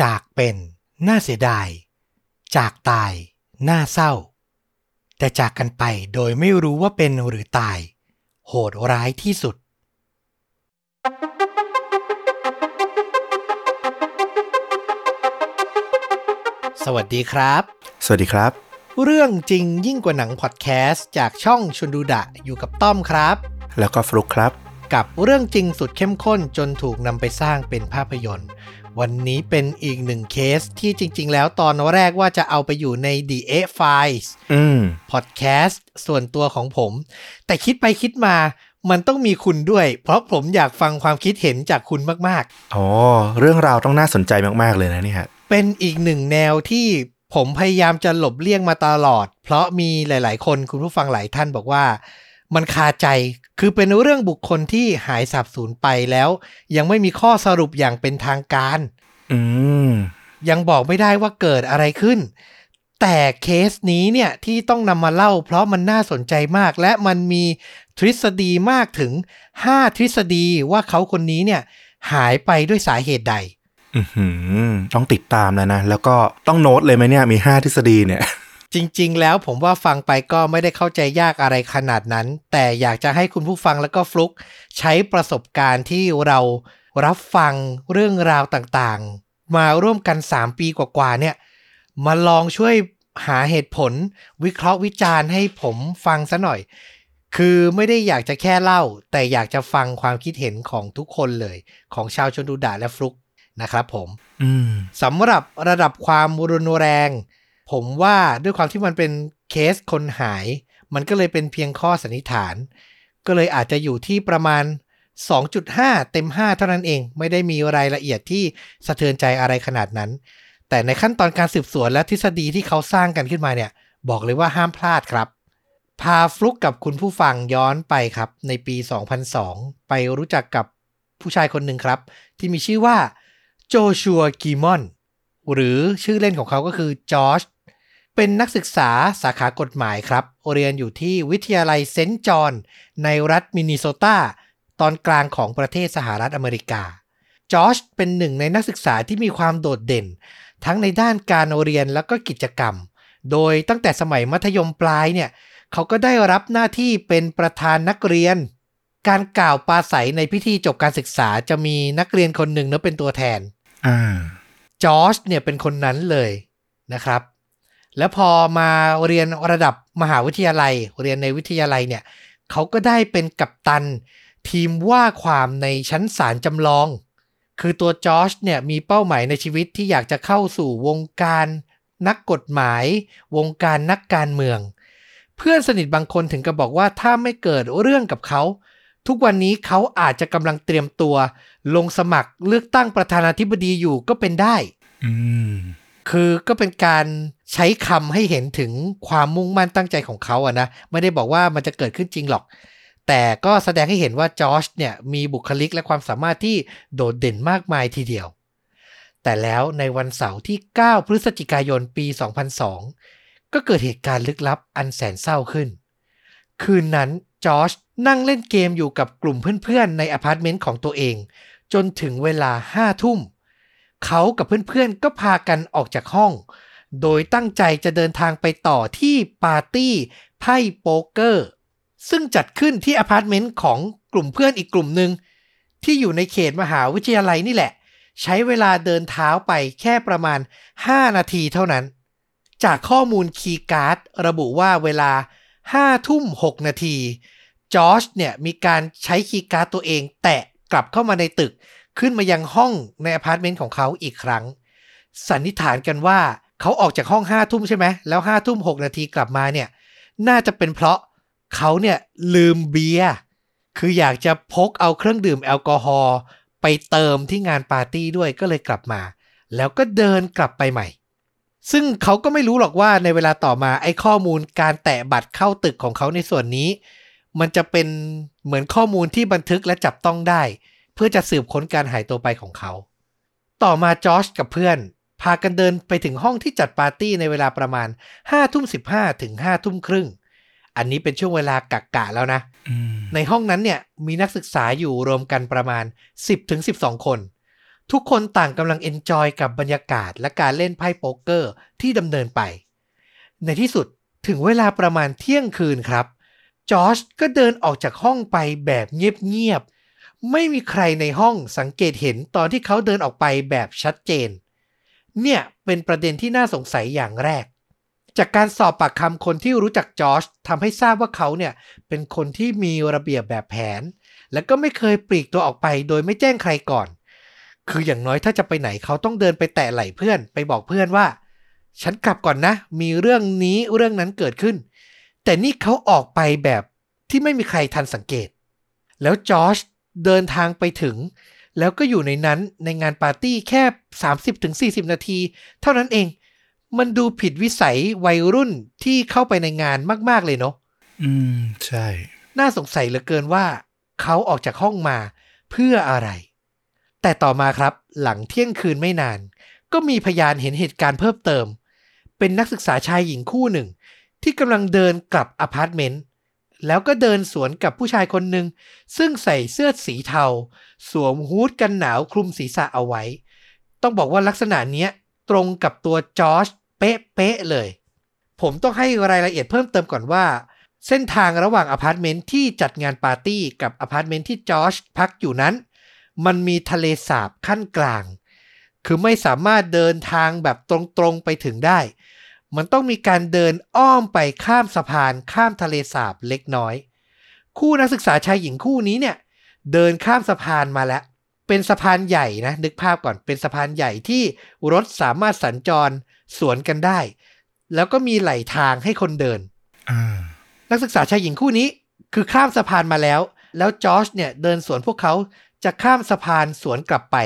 จากเป็นน่าเสียดาย จากตายน่าเศร้า แต่จากกันไปโดยไม่รู้ว่าเป็นหรือตาย โหดร้ายที่สุด สวัสดีครับ สวัสดีครับ เรื่องจริงยิ่งกว่าหนังพอดแคสต์จากช่องชวนดูดะอยู่กับต้อมครับ แล้วก็ฟลุกครับ กับเรื่องจริงสุดเข้มข้นจนถูกนำไปสร้างเป็นภาพยนตร์ วันนี้เป็นอีกหนึ่งเคสที่จริง ๆ แล้วตอนแรกว่าจะเอาไปอยู่ใน The A Files อืมพอดแคสต์ส่วนตัวของผม แต่คิดไปคิดมามันต้องมีคุณด้วย เพราะผมอยากฟังความคิดเห็นจากคุณมากอ๋อ เรื่องราวต้องน่าสนใจมากๆเลยนะเนี่ยๆเป็นอีกหนึ่งแนวที่ผมพยายามจะหลบเลี่ยงมาตลอด เพราะมีหลาย ๆ คนคุณผู้ฟังหลายท่านบอกว่า มันคาใจ คือเป็นเรื่องบุคคลที่หายสาบสูญไปแล้ว ยังไม่มีข้อสรุปอย่างเป็นทางการ อืม ยังบอกไม่ได้ว่าเกิดอะไรขึ้น แต่เคสนี้เนี่ยที่ต้องนำมาเล่า เพราะมันน่าสนใจมาก และมันมีทฤษฎีมากถึง 5 ทฤษฎีว่าเขาคนนี้เนี่ย หายไปด้วยสาเหตุใดอือหือต้องติดตามแล้วนะ แล้วก็ต้องโน้ตเลยไหมเนี่ย มีห้าทฤษฎีเนี่ย จริง ๆ แล้วผมว่าฟังไปก็ไม่ได้เข้าใจยากอะไรขนาดนั้น แต่อยากจะให้คุณผู้ฟังแล้วก็ฟลุกใช้ประสบการณ์ที่เรารับฟังเรื่องราวต่างๆ มาร่วมกัน 3 ปีกว่าๆเนี่ยมาลองช่วยหาเหตุผลวิเคราะห์วิจารณ์ให้ผมฟังซะหน่อย คือไม่ได้อยากจะแค่เล่า แต่อยากจะฟังความคิดเห็นของทุกคนเลย ของชาวชนดูดาและฟลุกนะครับผมอืมสำหรับระดับความรุนแรง ผมว่าด้วยความที่มันเป็นเคสคนหาย มันก็เลยเป็นเพียงข้อสันนิษฐาน ก็เลยอาจจะอยู่ที่ประมาณ 2.5 เต็ม 5 เท่านั้นเอง ไม่ได้มีรายละเอียดที่สะเทือนใจอะไรขนาดนั้น แต่ในขั้นตอนการสืบสวนและทฤษฎีที่เขาสร้างกันขึ้นมาเนี่ย บอกเลยว่าห้ามพลาดครับ พาฟลุกกับคุณผู้ฟังย้อนไปครับ ในปี 2002 ไปรู้จักกับผู้ชายคนหนึ่งครับ ที่มีชื่อว่าโจชัวกีมอนหรือชื่อเล่นของเขาก็คือจอร์จ เป็นนักศึกษาสาขากฎหมายครับ เรียนอยู่ที่วิทยาลัยเซนต์จอห์นในรัฐมินนิโซตา ตอนกลางของประเทศสหรัฐอเมริกา จอร์จเป็นหนึ่งในนักศึกษาที่มีความโดดเด่น ทั้งในด้านการเรียนแล้วก็กิจกรรม โดยตั้งแต่สมัยมัธยมปลายเนี่ย เขาก็ได้รับหน้าที่เป็นประธานนักเรียน การกล่าวปราศัยในพิธีจบการศึกษาจะมีนักเรียนคนหนึ่งเนะเป็นตัวแทนอ่าจอร์จเนี่ยเป็นคนนั้นเลยนะครับ แล้วพอมาเรียนระดับมหาวิทยาลัย เรียนในวิทยาลัยเนี่ยเขาก็ได้เป็นกัปตัน ทีมว่าความในชั้นศาลจำลอง คือตัวจอร์จเนี่ยมีเป้าหมายในชีวิตที่อยากจะเข้าสู่วงการนักกฎหมาย วงการนักการเมือง เพื่อนสนิทบางคนถึงกับบอกว่าถ้าไม่เกิดเรื่องกับเขา ทุกวันนี้เขาอาจจะกำลังเตรียมตัว ลงสมัครเลือกตั้งประธานาธิบดีอยู่ก็เป็นได้ อืม คือก็เป็นการใช้คำให้เห็นถึงความมุ่งมั่นตั้งใจของเขาอะนะ ไม่ได้บอกว่ามันจะเกิดขึ้นจริงหรอก แต่ก็แสดงให้เห็นว่าจอร์จเนี่ยมีบุคลิกและความสามารถที่โดดเด่นมากมายทีเดียว แต่แล้วในวันเสาร์ที่ 9 พฤศจิกายนปี 2002 ก็เกิดเหตุการณ์ลึกลับอันแสนเศร้าขึ้น คืนนั้นจอร์จนั่งเล่นเกมอยู่กับกลุ่มเพื่อนๆ ในอพาร์ตเมนต์ของตัวเอง จนถึงเวลาห้าทุ่ม เขากับเพื่อนๆก็พากันออกจากห้อง โดยตั้งใจจะเดินทางไปต่อที่ปาร์ตี้ไพ่โป๊กเกอร์ ซึ่งจัดขึ้นที่อพาร์ตเมนต์ของกลุ่มเพื่อนอีกกลุ่มหนึ่งที่อยู่ในเขตมหาวิทยาลัยนี่แหละ ใช้เวลาเดินเท้าไปแค่ประมาณ 5 นาทีเท่านั้น จากข้อมูลคีย์การ์ดระบุว่าเวลา 5 ทุ่ม 6 นาทีจอร์จเนี่ยมีการใช้คีย์การ์ดตัวเองแตะกลับเข้ามาในตึก ขึ้นมายังห้องในอพาร์ตเมนต์ของเขาอีกครั้ง สันนิษฐานกันว่าเขาออกจากห้องห้าทุ่มใช่ไหมแล้วห้าทุ่มหกนาทีกลับมาเนี่ย น่าจะเป็นเพราะเขาเนี่ยลืมเบียร์คืออยากจะพกเอาเครื่องดื่มแอลกอฮอล์ไปเติมที่งานปาร์ตี้ด้วยก็เลยกลับมา แล้วก็เดินกลับไปใหม่ ซึ่งเขาก็ไม่รู้หรอกว่าในเวลาต่อมาไอ้ข้อมูลการแตะบัตรเข้าตึกของเขาในส่วนนี้ มันจะเป็นเหมือนข้อมูลที่บันทึกและจับต้องได้ เพื่อจะสืบค้นการหายตัวไปของเขา ต่อมาจอชกับเพื่อน พากันเดินไปถึงห้องที่จัดปาร์ตี้ในเวลาประมาณ5ทุ่ม15ถึง5ทุ่มครึ่ง อันนี้เป็นช่วงเวลากักกะแล้วนะอืมในห้องนั้นเนี่ยมีนักศึกษาอยู่รวมกันประมาณ 10ถึง12 คน ทุกคนต่างกำลัง enjoy กับบรรยากาศและการเล่นไพ่โป๊กเกอร์ที่ดำเนินไป ในที่สุดถึงเวลาประมาณเที่ยงคืนครับจอร์จก็เดินออกจากห้องไปแบบเงียบๆ ไม่มีใครในห้องสังเกตเห็นตอนที่เขาเดินออกไปแบบชัดเจน เนี่ยเป็นประเด็นที่น่าสงสัยอย่างแรก จากการสอบปากคำคนที่รู้จักจอร์จทำให้ทราบว่าเขาเนี่ยเป็นคนที่มีระเบียบแบบแผน และก็ไม่เคยปลีกตัวออกไปโดยไม่แจ้งใครก่อน คืออย่างน้อยถ้าจะไปไหนเขาต้องเดินไปแตะไหล่เพื่อน ไปบอกเพื่อนว่า ฉันกลับก่อนนะ มีเรื่องนี้เรื่องนั้นเกิดขึ้น แต่นี่เขาออกไปแบบที่ไม่มีใครทันสังเกต แล้วจอร์จ เดินทางไปถึง แล้วก็อยู่ในนั้นในงานปาร์ตี้แค่ 30-40 นาที เท่านั้นเอง มันดูผิดวิสัยวัยรุ่นที่เข้าไปในงานมาก ๆ เลยเนาะอืม ใช่ น่าสงสัยเหลือเกินว่า เขาออกจากห้องมาเพื่ออะไร แต่ต่อมาครับ หลังเที่ยงคืนไม่นาน ก็มีพยานเห็นเหตุการณ์เพิ่มเติม เป็นนักศึกษาชายหญิงคู่หนึ่ง ที่กำลังเดินกลับอพาร์ตเมนต์ แล้วก็เดินสวนกับผู้ชายคนหนึ่งซึ่งใส่เสื้อสีเทา สวมฮู้ดกันหนาวคลุมศีรษะเอาไว้ ต้องบอกว่าลักษณะเนี้ยตรงกับตัวจอร์จเป๊ะๆเลย ผมต้องให้รายละเอียดเพิ่มเติมก่อนว่า เส้นทางระหว่างอพาร์ตเมนต์ที่จัดงานปาร์ตี้กับอพาร์ตเมนต์ที่จอร์จพักอยู่นั้น มันมีทะเลสาบคั่นกลาง คือไม่สามารถเดินทางแบบตรงๆไปถึงได้ มันต้องมีการเดินอ้อมไปข้ามสะพานข้ามทะเลสาบเล็กน้อย คู่นักศึกษาชายหญิงคู่นี้เนี่ย เดินข้ามสะพานมาแล้ว เป็นสะพานใหญ่นะ นึกภาพก่อนเป็นสะพานใหญ่ที่รถสามารถสัญจรสวนกันได้ แล้วก็มีไหลทางให้คนเดินอ่านักศึกษาชายหญิงคู่นี้ คือข้ามสะพานมาแล้ว แล้วจอร์จเนี่ยเดินสวนพวกเขาจะข้ามสะพานสวนกลับไป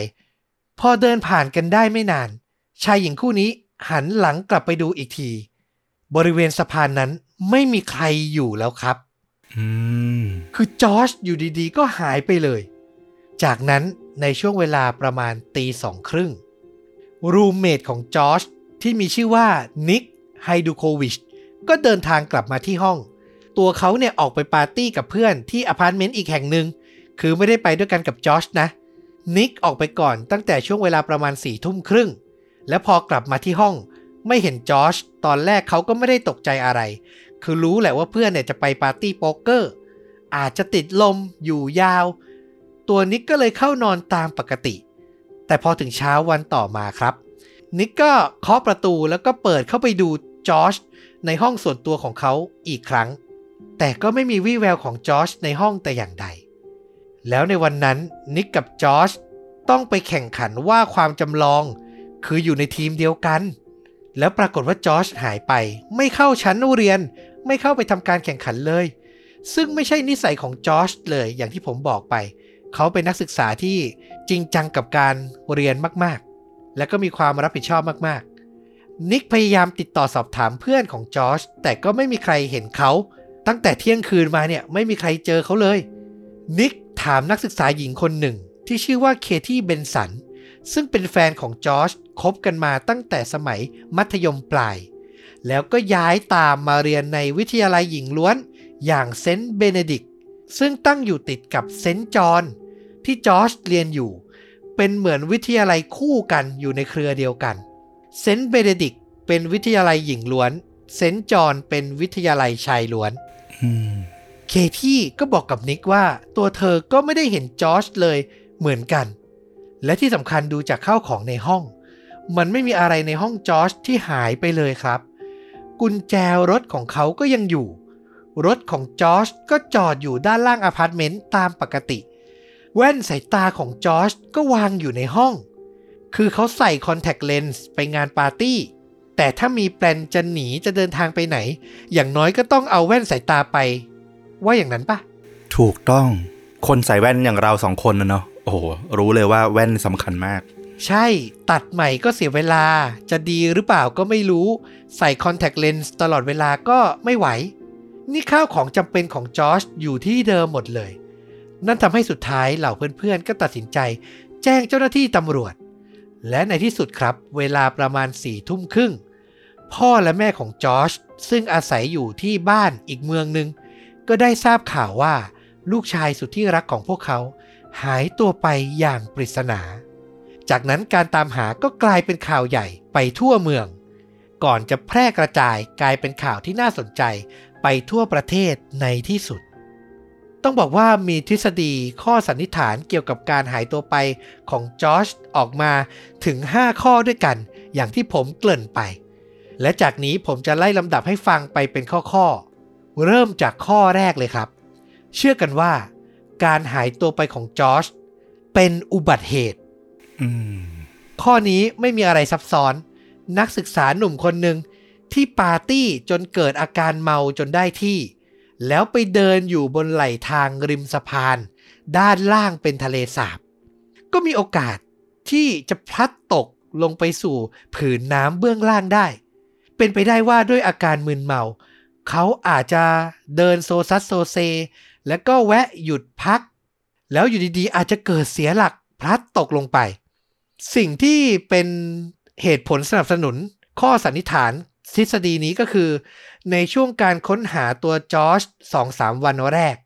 พอเดินผ่านกันได้ไม่นาน ชายหญิงคู่นี้ หันหลังกลับไปดูอีกที บริเวณสะพานนั้นไม่มีใครอยู่แล้วครับอืมคือจอร์จอยู่ดีๆ ก็หายไปเลย จากนั้นในช่วงเวลาประมาณตีสองครึ่ง รูมเมทของจอร์จที่มีชื่อว่านิกไฮดูโควิชก็เดินทางกลับมาที่ห้อง ตัวเขาเนี่ยออกไปปาร์ตี้กับเพื่อนที่อพาร์ตเมนต์อีกแห่งหนึ่ง คือไม่ได้ไปด้วยกันกับจอร์จนะ นิกออกไปก่อนตั้งแต่ช่วงเวลาประมาณสี่ทุ่มครึ่ง แล้วพอกลับมาที่ห้อง ไม่เห็นจอร์จตอนแรกเขาก็ไม่ได้ตกใจอะไร คือรู้แหละว่าเพื่อนเนี่ยจะไปปาร์ตี้โป๊กเกอร์ อาจจะติดลมอยู่ยาว ตัวนิกก็เลยเข้านอนตามปกติ แต่พอถึงเช้าวันต่อมาครับ นิกก็เคาะประตูแล้วก็เปิดเข้าไปดูจอร์จในห้องส่วนตัวของเขาอีกครั้ง แต่ก็ไม่มีวี่แววของจอร์จในห้องแต่อย่างใด แล้วในวันนั้นนิกกับจอร์จต้องไปแข่งขันว่าความจำลอง คืออยู่ในทีมเดียวกัน แล้วปรากฏว่าจอร์จหายไป ไม่เข้าชั้นเรียน ไม่เข้าไปทำการแข่งขันเลย ซึ่งไม่ใช่นิสัยของจอร์จเลยอย่างที่ผมบอกไป เขาเป็นนักศึกษาที่จริงจังกับการเรียนมากๆ และก็มีความรับผิดชอบมากๆ นิกพยายามติดต่อสอบถามเพื่อนของจอร์จแต่ก็ไม่มีใครเห็นเขา ตั้งแต่เที่ยงคืนมาเนี่ยไม่มีใครเจอเขาเลย นิกถามนักศึกษาหญิงคนหนึ่งที่ชื่อว่าเคที่เบนสัน ซึ่งเป็นแฟนของจอร์จคบกันมาตั้งแต่สมัยมัธยมปลาย แล้วก็ย้ายตามมาเรียนในวิทยาลัยหญิงล้วนอย่างเซนต์เบเนดิกต์ซึ่งตั้งอยู่ติดกับเซนต์จอห์นที่จอร์จเรียนอยู่ เป็นเหมือนวิทยาลัยคู่กันอยู่ในเครือเดียวกันเซนต์เบเนดิกต์เป็นวิทยาลัยหญิงล้วนเซนต์จอห์นเป็นวิทยาลัยชายล้วนอืมเคที่ก็บอกกับนิกว่าตัวเธอก็ไม่ได้เห็นจอร์จเลยเหมือนกัน และที่สำคัญดูจากข้าวของในห้อง มันไม่มีอะไรในห้องจอร์จที่หายไปเลยครับ กุญแจรถของเขาก็ยังอยู่ รถของจอร์จก็จอดอยู่ด้านล่างอพาร์ตเมนต์ตามปกติ แว่นสายตาของจอร์จก็วางอยู่ในห้อง คือเขาใส่คอนแทคเลนส์ไปงานปาร์ตี้ แต่ถ้ามี plan จะหนีจะเดินทางไปไหน อย่างน้อยก็ต้องเอาแว่นสายตาไป ว่าอย่างนั้นปะถูกต้องคนใส่แว่นอย่างเราสองคนนะเนาะ โอ้โห รู้เลยว่าแว่นสำคัญมาก ใช่ตัดใหม่ก็เสียเวลาจะดีหรือเปล่าก็ไม่รู้ ใส่คอนแทคเลนส์ตลอดเวลาก็ไม่ไหว นี่ข้าวของจำเป็นของจอร์จอยู่ที่เดิมหมดเลย นั่นทำให้สุดท้ายเหล่าเพื่อนๆ ก็ตัดสินใจ แจ้งเจ้าหน้าที่ตำรวจ และในที่สุดครับ เวลาประมาณสี่ทุ่มครึ่งพ่อและแม่ของจอร์จซึ่งอาศัยอยู่ที่บ้านอีกเมืองหนึ่งก็ได้ทราบข่าวว่าลูกชายสุดที่รักของพวกเขา หายตัวไปอย่างปริศนา จากนั้นการตามหาก็กลายเป็นข่าวใหญ่ไปทั่วเมือง ก่อนจะแพร่กระจายกลายเป็นข่าวที่น่าสนใจไปทั่วประเทศในที่สุด ต้องบอกว่ามีทฤษฎีข้อสันนิษฐานเกี่ยวกับการหายตัวไปของจอชออกมาถึง 5 ข้อด้วยกัน อย่างที่ผมเกริ่นไป และจากนี้ผมจะไล่ลำดับให้ฟังไปเป็นข้อๆ เริ่มจากข้อแรกเลยครับ เชื่อกันว่า การหายตัวไปของจอชเป็นอุบัติเหตุอืมข้อนี้ไม่มีอะไรซับซ้อน นักศึกษาหนุ่มคนหนึ่งที่ปาร์ตี้จนเกิดอาการเมาจนได้ที่ แล้วไปเดินอยู่บนไหลทางริมสะพาน ด้านล่างเป็นทะเลสาบ ก็มีโอกาสที่จะพลัดตกลงไปสู่ผืนน้ำเบื้องล่างได้ เป็นไปได้ว่าด้วยอาการมึนเมา เขาอาจจะเดินโซซัสโซเซ แล้วก็แวะหยุดพัก แล้วอยู่ดีๆ อาจจะเกิดเสียหลักพลัดตกลงไป สิ่งที่เป็นเหตุผลสนับสนุนข้อสันนิษฐานทฤษฎีนี้ก็คือ ในช่วงการค้นหาตัวจอร์จสองสามวันแรก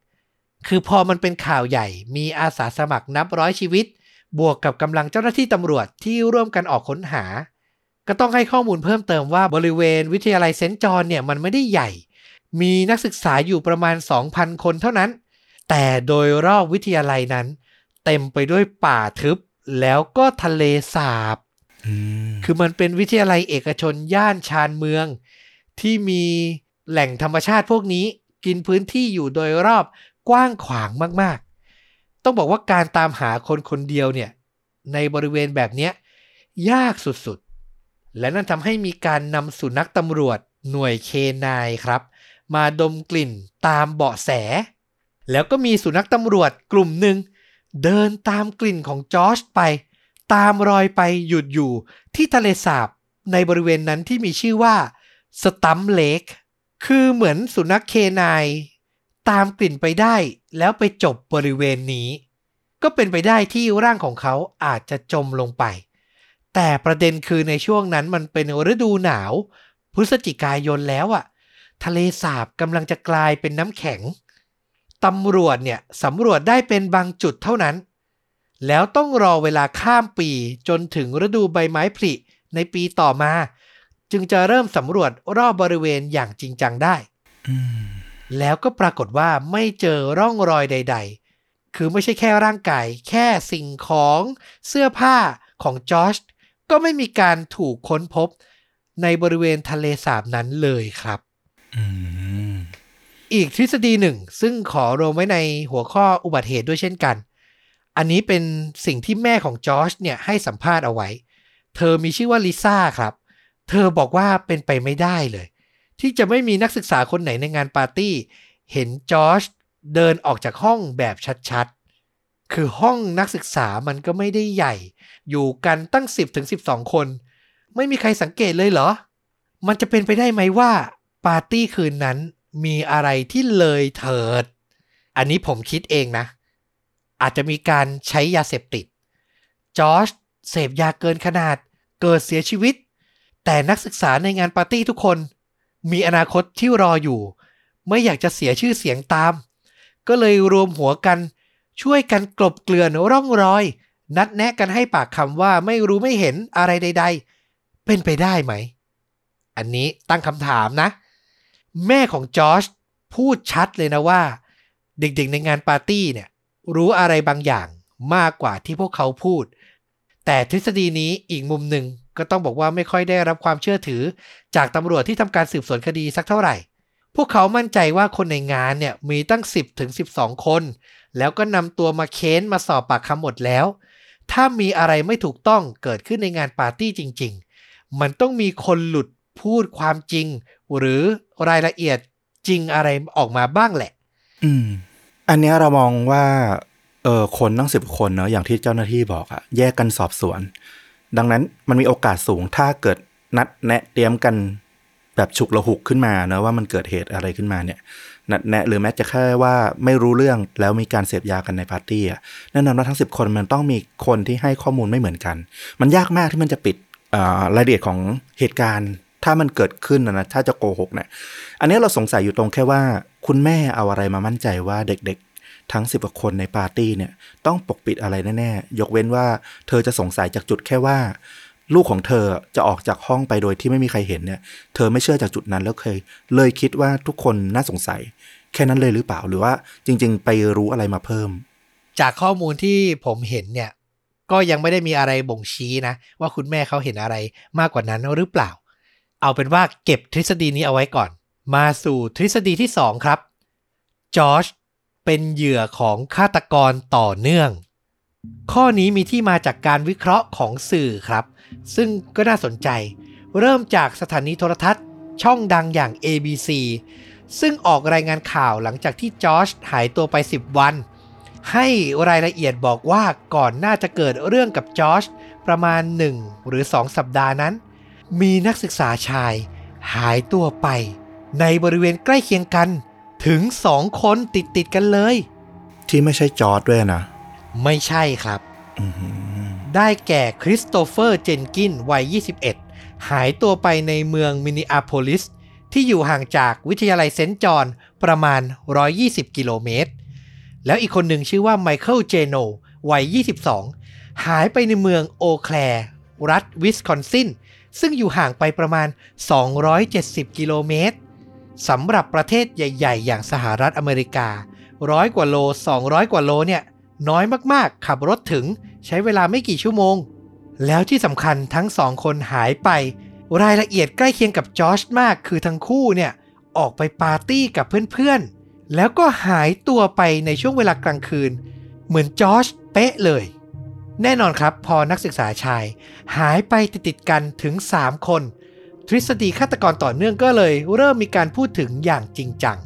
คือพอมันเป็นข่าวใหญ่มีอาสาสมัครนับร้อยชีวิต บวกกับกำลังเจ้าหน้าที่ตำรวจที่ร่วมกันออกค้นหา ก็ต้องให้ข้อมูลเพิ่มเติมว่าบริเวณวิทยาลัยเซนต์จอนเนี่ยมันไม่ได้ใหญ่ มีนักศึกษาอยู่ประมาณ 2,000 คนเท่านั้น แต่โดยรอบวิทยาลัยนั้น เต็มไปด้วยป่าทึบแล้วก็ทะเลสาบอืมคือมันเป็นวิทยาลัยเอกชนย่านชานเมือง ที่มีแหล่งธรรมชาติพวกนี้กินพื้นที่อยู่โดยรอบกว้างขวางมากๆ ต้องบอกว่าการตามหาคนคนเดียวเนี่ย ในบริเวณแบบเนี้ยยากสุดๆ และนั่นทำให้มีการนำสุนัขตำรวจหน่วยเคนายครับ มาดมกลิ่นตามเบาะแส แล้วก็มีสุนัขตำรวจกลุ่มหนึ่งเดินตามกลิ่นของจอร์จไป ตามรอยไปหยุดอยู่ที่ทะเลสาบในบริเวณนั้นที่มีชื่อว่าสตัมเลกคือเหมือนสุนัขเคนายตามกลิ่นไปได้แล้วไปจบบริเวณนี้ ก็เป็นไปได้ที่ร่างของเขาอาจจะจมลงไป แต่ประเด็นคือในช่วงนั้นมันเป็นฤดูหนาว พฤศจิกายนแล้วอะ ทะเลสาบกำลังจะกลายเป็นน้ำแข็งตำรวจเนี่ยสำรวจได้เป็นบางจุดเท่านั้น แล้วต้องรอเวลาข้ามปีจนถึงฤดูใบไม้ผลิในปีต่อมา จึงจะเริ่มสำรวจรอบบริเวณอย่างจริงจังได้อืมแล้วก็ปรากฏว่าไม่เจอร่องรอยใด ๆ คือไม่ใช่แค่ร่างกาย แค่สิ่งของเสื้อผ้าของจอร์จก็ไม่มีการถูกค้นพบในบริเวณทะเลสาบนั้นเลยครับ อีกทฤษฎีหนึ่ง ซึ่งขอรวมไว้ในหัวข้ออุบัติเหตุด้วยเช่นกัน อันนี้เป็นสิ่งที่แม่ของจอร์จเนี่ยให้สัมภาษณ์เอาไว้ เธอมีชื่อว่าลิซ่าครับ เธอบอกว่าเป็นไปไม่ได้เลย ที่จะไม่มีนักศึกษาคนไหนในงานปาร์ตี้ เห็นจอร์จเดินออกจากห้องแบบชัดๆ คือห้องนักศึกษามันก็ไม่ได้ใหญ่ อยู่กันตั้ง 10ถึง12 คน ไม่มีใครสังเกตเลยเหรอ มันจะเป็นไปได้ไหมว่า ปาร์ตี้คืนนั้นมีอะไรที่เลยเถิด อันนี้ผมคิดเองนะ อาจจะมีการใช้ยาเสพติด จอร์จเสพยาเกินขนาด เกิดเสียชีวิต แต่นักศึกษาในงานปาร์ตี้ทุกคน มีอนาคตที่รออยู่ ไม่อยากจะเสียชื่อเสียงตาม ก็เลยรวมหัวกัน ช่วยกันกลบเกลื่อนร่องรอย นัดแนะกันให้ปากคำว่าไม่รู้ไม่เห็นอะไรใด ๆ เป็นไปได้ไหม อันนี้ตั้งคำถามนะ แม่ของจอร์จพูดชัดเลยนะว่า เด็กๆในงานปาร์ตี้เนี่ยรู้อะไรบางอย่างมากกว่าที่พวกเขาพูด แต่ทฤษฎีนี้อีกมุมหนึ่งก็ต้องบอกว่าไม่ค่อยได้รับความเชื่อถือ จากตำรวจที่ทำการสืบสวนคดีสักเท่าไหร่ พวกเขามั่นใจว่าคนในงานเนี่ยมีตั้ง 10ถึง12 คน แล้วก็นำตัวมาเค้นมาสอบปากคำหมดแล้ว ถ้ามีอะไรไม่ถูกต้องเกิดขึ้นในงานปาร์ตี้จริง ๆ มันต้องมีคนหลุด พูดความจริง หรือรายละเอียดจริงอะไรออกมาบ้างแหละ อืม อันนี้เรามองว่า เออคนตั้งสิบคนเนอะอย่างที่เจ้าหน้าที่บอกอะแยกกันสอบสวน ดังนั้นมันมีโอกาสสูงถ้าเกิดนัดแนะเตรียมกันแบบฉุกละหุกขึ้นมาเนอะว่ามันเกิดเหตุอะไรขึ้นมาเนี่ย นัดแนะหรือแม้จะแค่ว่าไม่รู้เรื่องแล้วมีการเสพยากันในปาร์ตี้อะแน่นอนว่าทั้งสิบคนมันต้องมีคนที่ให้ข้อมูลไม่เหมือนกัน มันยากมากที่มันจะปิดรายละเอียดของเหตุการณ์ ถ้ามันเกิดขึ้นนะนะถ้าจะโกหกเนี่ยอันนี้เราสงสัยอยู่ตรงแค่ว่า คุณแม่เอาอะไรมามั่นใจว่าเด็กๆ ทั้งสิบกว่าคนในปาร์ตี้เนี่ยต้องปกปิดอะไรแน่ๆยกเว้นว่าเธอจะสงสัยจากจุดแค่ว่า ลูกของเธอจะออกจากห้องไปโดยที่ไม่มีใครเห็นเนี่ย เธอไม่เชื่อจากจุดนั้นแล้วเคย เลยคิดว่าทุกคนน่าสงสัย แค่นั้นเลยหรือเปล่าหรือว่า จริง ๆ ไปรู้อะไรมาเพิ่ม จากข้อมูลที่ผมเห็นเนี่ยก็ยังไม่ได้มีอะไรบ่งชี้นะ ว่าคุณแม่เขาเห็นอะไรมากกว่านั้นหรือเปล่า เอาเป็นว่าเก็บทฤษฎีนี้เอาไว้ก่อน มาสู่ทฤษฎีที่ 2 ครับจอร์จเป็นเหยื่อของฆาตกรต่อเนื่อง ข้อนี้มีที่มาจากการวิเคราะห์ของสื่อครับ ซึ่งก็น่าสนใจ เริ่มจากสถานีโทรทัศน์ ช่องดังอย่าง ABC ซึ่งออกรายงานข่าวหลังจากที่จอร์จหายตัวไป 10 วัน ให้รายละเอียดบอกว่าก่อนน่าจะเกิดเรื่องกับจอร์จประมาณ 1 หรือ 2 สัปดาห์นั้น มีนักศึกษาชาย หายตัวไป ในบริเวณใกล้เคียงกัน ถึง2คนติดติดๆกันเลย ที่ไม่ใช่จอร์ดด้วยนะ ไม่ใช่ครับอือหือได้แก่คริสโตเฟอร์เจนกินวัย 21 หายตัวไปในเมืองมินนิอาโพลิส ที่อยู่ห่างจากวิทยาลัยเซนต์จอห์นประมาณ 120 กิโลเมตร แล้วอีกคนหนึ่งชื่อว่าไมเคิลเจโนล วัย 22 หายไปในเมืองโอแคลร์รัฐวิสคอนซิน ซึ่งอยู่ห่างไปประมาณ 270 กิโลเมตรสำหรับประเทศใหญ่ ๆ อย่างสหรัฐอเมริกา ร้อยกว่าโล 200 กว่าโลเนี่ย น้อยมากๆ ขับรถถึงใช้เวลาไม่กี่ชั่วโมง แล้วที่สำคัญทั้งสองคนหายไป รายละเอียดใกล้เคียงกับจอร์จมากคือทั้งคู่เนี่ย ออกไปปาร์ตี้กับเพื่อนๆ แล้วก็หายตัวไปในช่วงเวลากลางคืน เหมือนจอร์จเป๊ะเลย แน่นอนครับ พอนักศึกษาชาย หายไปติดๆกันถึง 3 คน ทฤษฎีฆาตกรต่อเนื่องก็เลย เริ่มมีการพูดถึงอย่างจริงจัง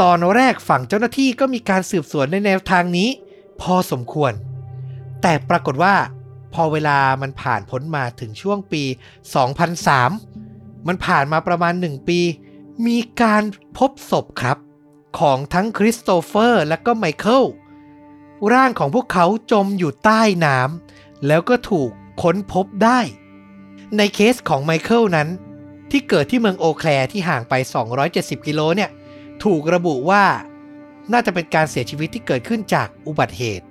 ตอนแรกฝั่งเจ้าหน้าที่ก็มีการสืบสวนในแนวทางนี้ พอสมควร แต่ปรากฏว่า พอเวลามันผ่านพ้นมาถึงช่วงปี 2003 มันผ่านมาประมาณ 1 ปี มีการพบศพครับ ของทั้งคริสโตเฟอร์และก็ไมเคิล ร่างของพวกเขาจมอยู่ใต้น้ำแล้วก็ถูกค้นพบได้ ในเคสของไมเคิลนั้น ที่เกิดที่เมืองโอแคลร์ที่ห่างไป 270 กิโลเนี่ย ถูกระบุว่าน่าจะเป็นการเสียชีวิตที่เกิดขึ้นจากอุบัติเหตุ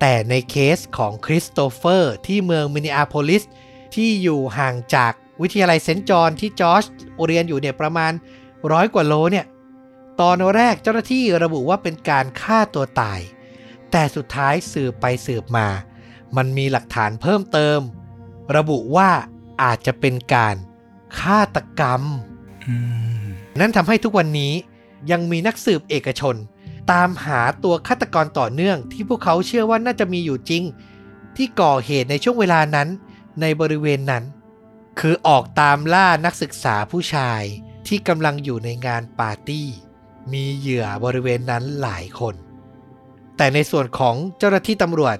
แต่ในเคสของคริสโตเฟอร์ที่เมืองมินนิอาโพลิส ที่อยู่ห่างจากวิทยาลัยเซนต์จอห์นที่จอร์จเรียนอยู่เนี่ยประมาณร้อยกว่าโลเนี่ย ตอนแรกเจ้าหน้าที่ระบุว่าเป็นการฆ่าตัวตาย แต่สุดท้ายสืบไปสืบมา มันมีหลักฐานเพิ่มเติม ระบุว่าอาจจะเป็นการฆาตกรรมอืมนั่นทำให้ทุกวันนี้ยังมีนักสืบเอกชน ตามหาตัวฆาตกรต่อเนื่องที่พวกเขาเชื่อว่าน่าจะมีอยู่จริง ที่ก่อเหตุในช่วงเวลานั้นในบริเวณนั้น คือออกตามล่านักศึกษาผู้ชายที่กำลังอยู่ในงานปาร์ตี้ มีเหยื่อบริเวณนั้นหลายคน แต่ในส่วนของเจ้าหน้าที่ตำรวจ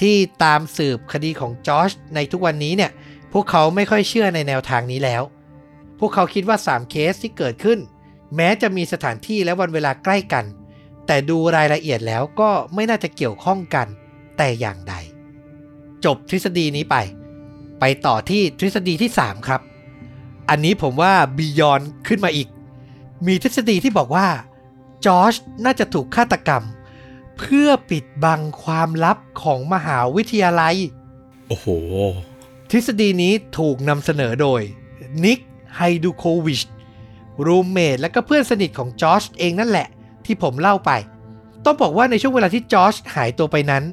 ที่ตามสืบคดีของจอร์จในทุกวันนี้เนี่ย พวกเขาไม่ค่อยเชื่อในแนวทางนี้แล้ว พวกเขาคิดว่า 3 เคสที่เกิดขึ้น แม้จะมีสถานที่และวันเวลาใกล้กัน แต่ดูรายละเอียดแล้วก็ไม่น่าจะเกี่ยวข้องกัน แต่อย่างใด จบทฤษฎีนี้ไป ไปต่อที่ทฤษฎีที่ 3 ครับ อันนี้ผมว่าบียอนขึ้นมาอีก มีทฤษฎีที่บอกว่าจอร์จน่าจะถูกฆาตกรรมเพื่อปิดบังความลับของมหาวิทยาลัย โอ้โห ทฤษฎีนี้ถูกนำเสนอโดย นิกไฮดูโควิช roommate และก็เพื่อนสนิทของจอร์จเองนั่นแหละ ที่ผมเล่าไป ต้องบอกว่าในช่วงเวลาที่จอร์จหายตัวไปนั้น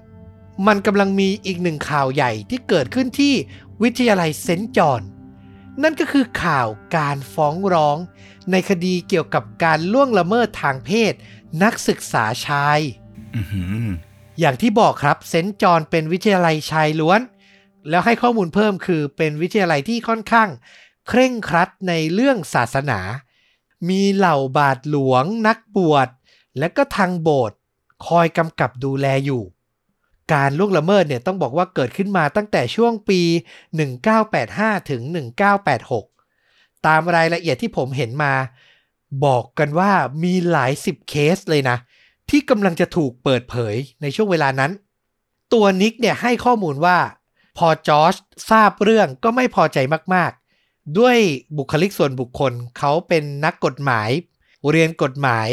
มันกำลังมีอีกหนึ่งข่าวใหญ่ที่เกิดขึ้นที่วิทยาลัยเซนต์จอห์นนั่นก็คือข่าวการฟ้องร้อง ในคดีเกี่ยวกับการล่วงละเมิดทางเพศ นักศึกษาชาย อย่างที่บอกครับเซนจอนเป็นวิทยาลัยชายล้วน แล้วให้ข้อมูลเพิ่มคือเป็นวิทยาลัยที่ค่อนข้าง เคร่งครัดในเรื่องศาสนา มีเหล่าบาทหลวง นักบวชและก็ทางโบสถ์คอยกำกับดูแลอยู่ การล่วงละเมิดเนี่ยต้องบอกว่าเกิดขึ้นมาตั้งแต่ช่วงปี 1985 ถึง 1986 ตามรายละเอียดที่ผมเห็นมา บอกกันว่ามีหลายสิบเคสเลยนะ ที่กำลังจะถูกเปิดเผยในช่วงเวลานั้น ตัวนิกเนี่ยให้ข้อมูลว่า พอจอร์จทราบเรื่องก็ไม่พอใจมากๆ ด้วยบุคลิกส่วนบุคคลเขาเป็นนักกฎหมาย เรียนกฎหมาย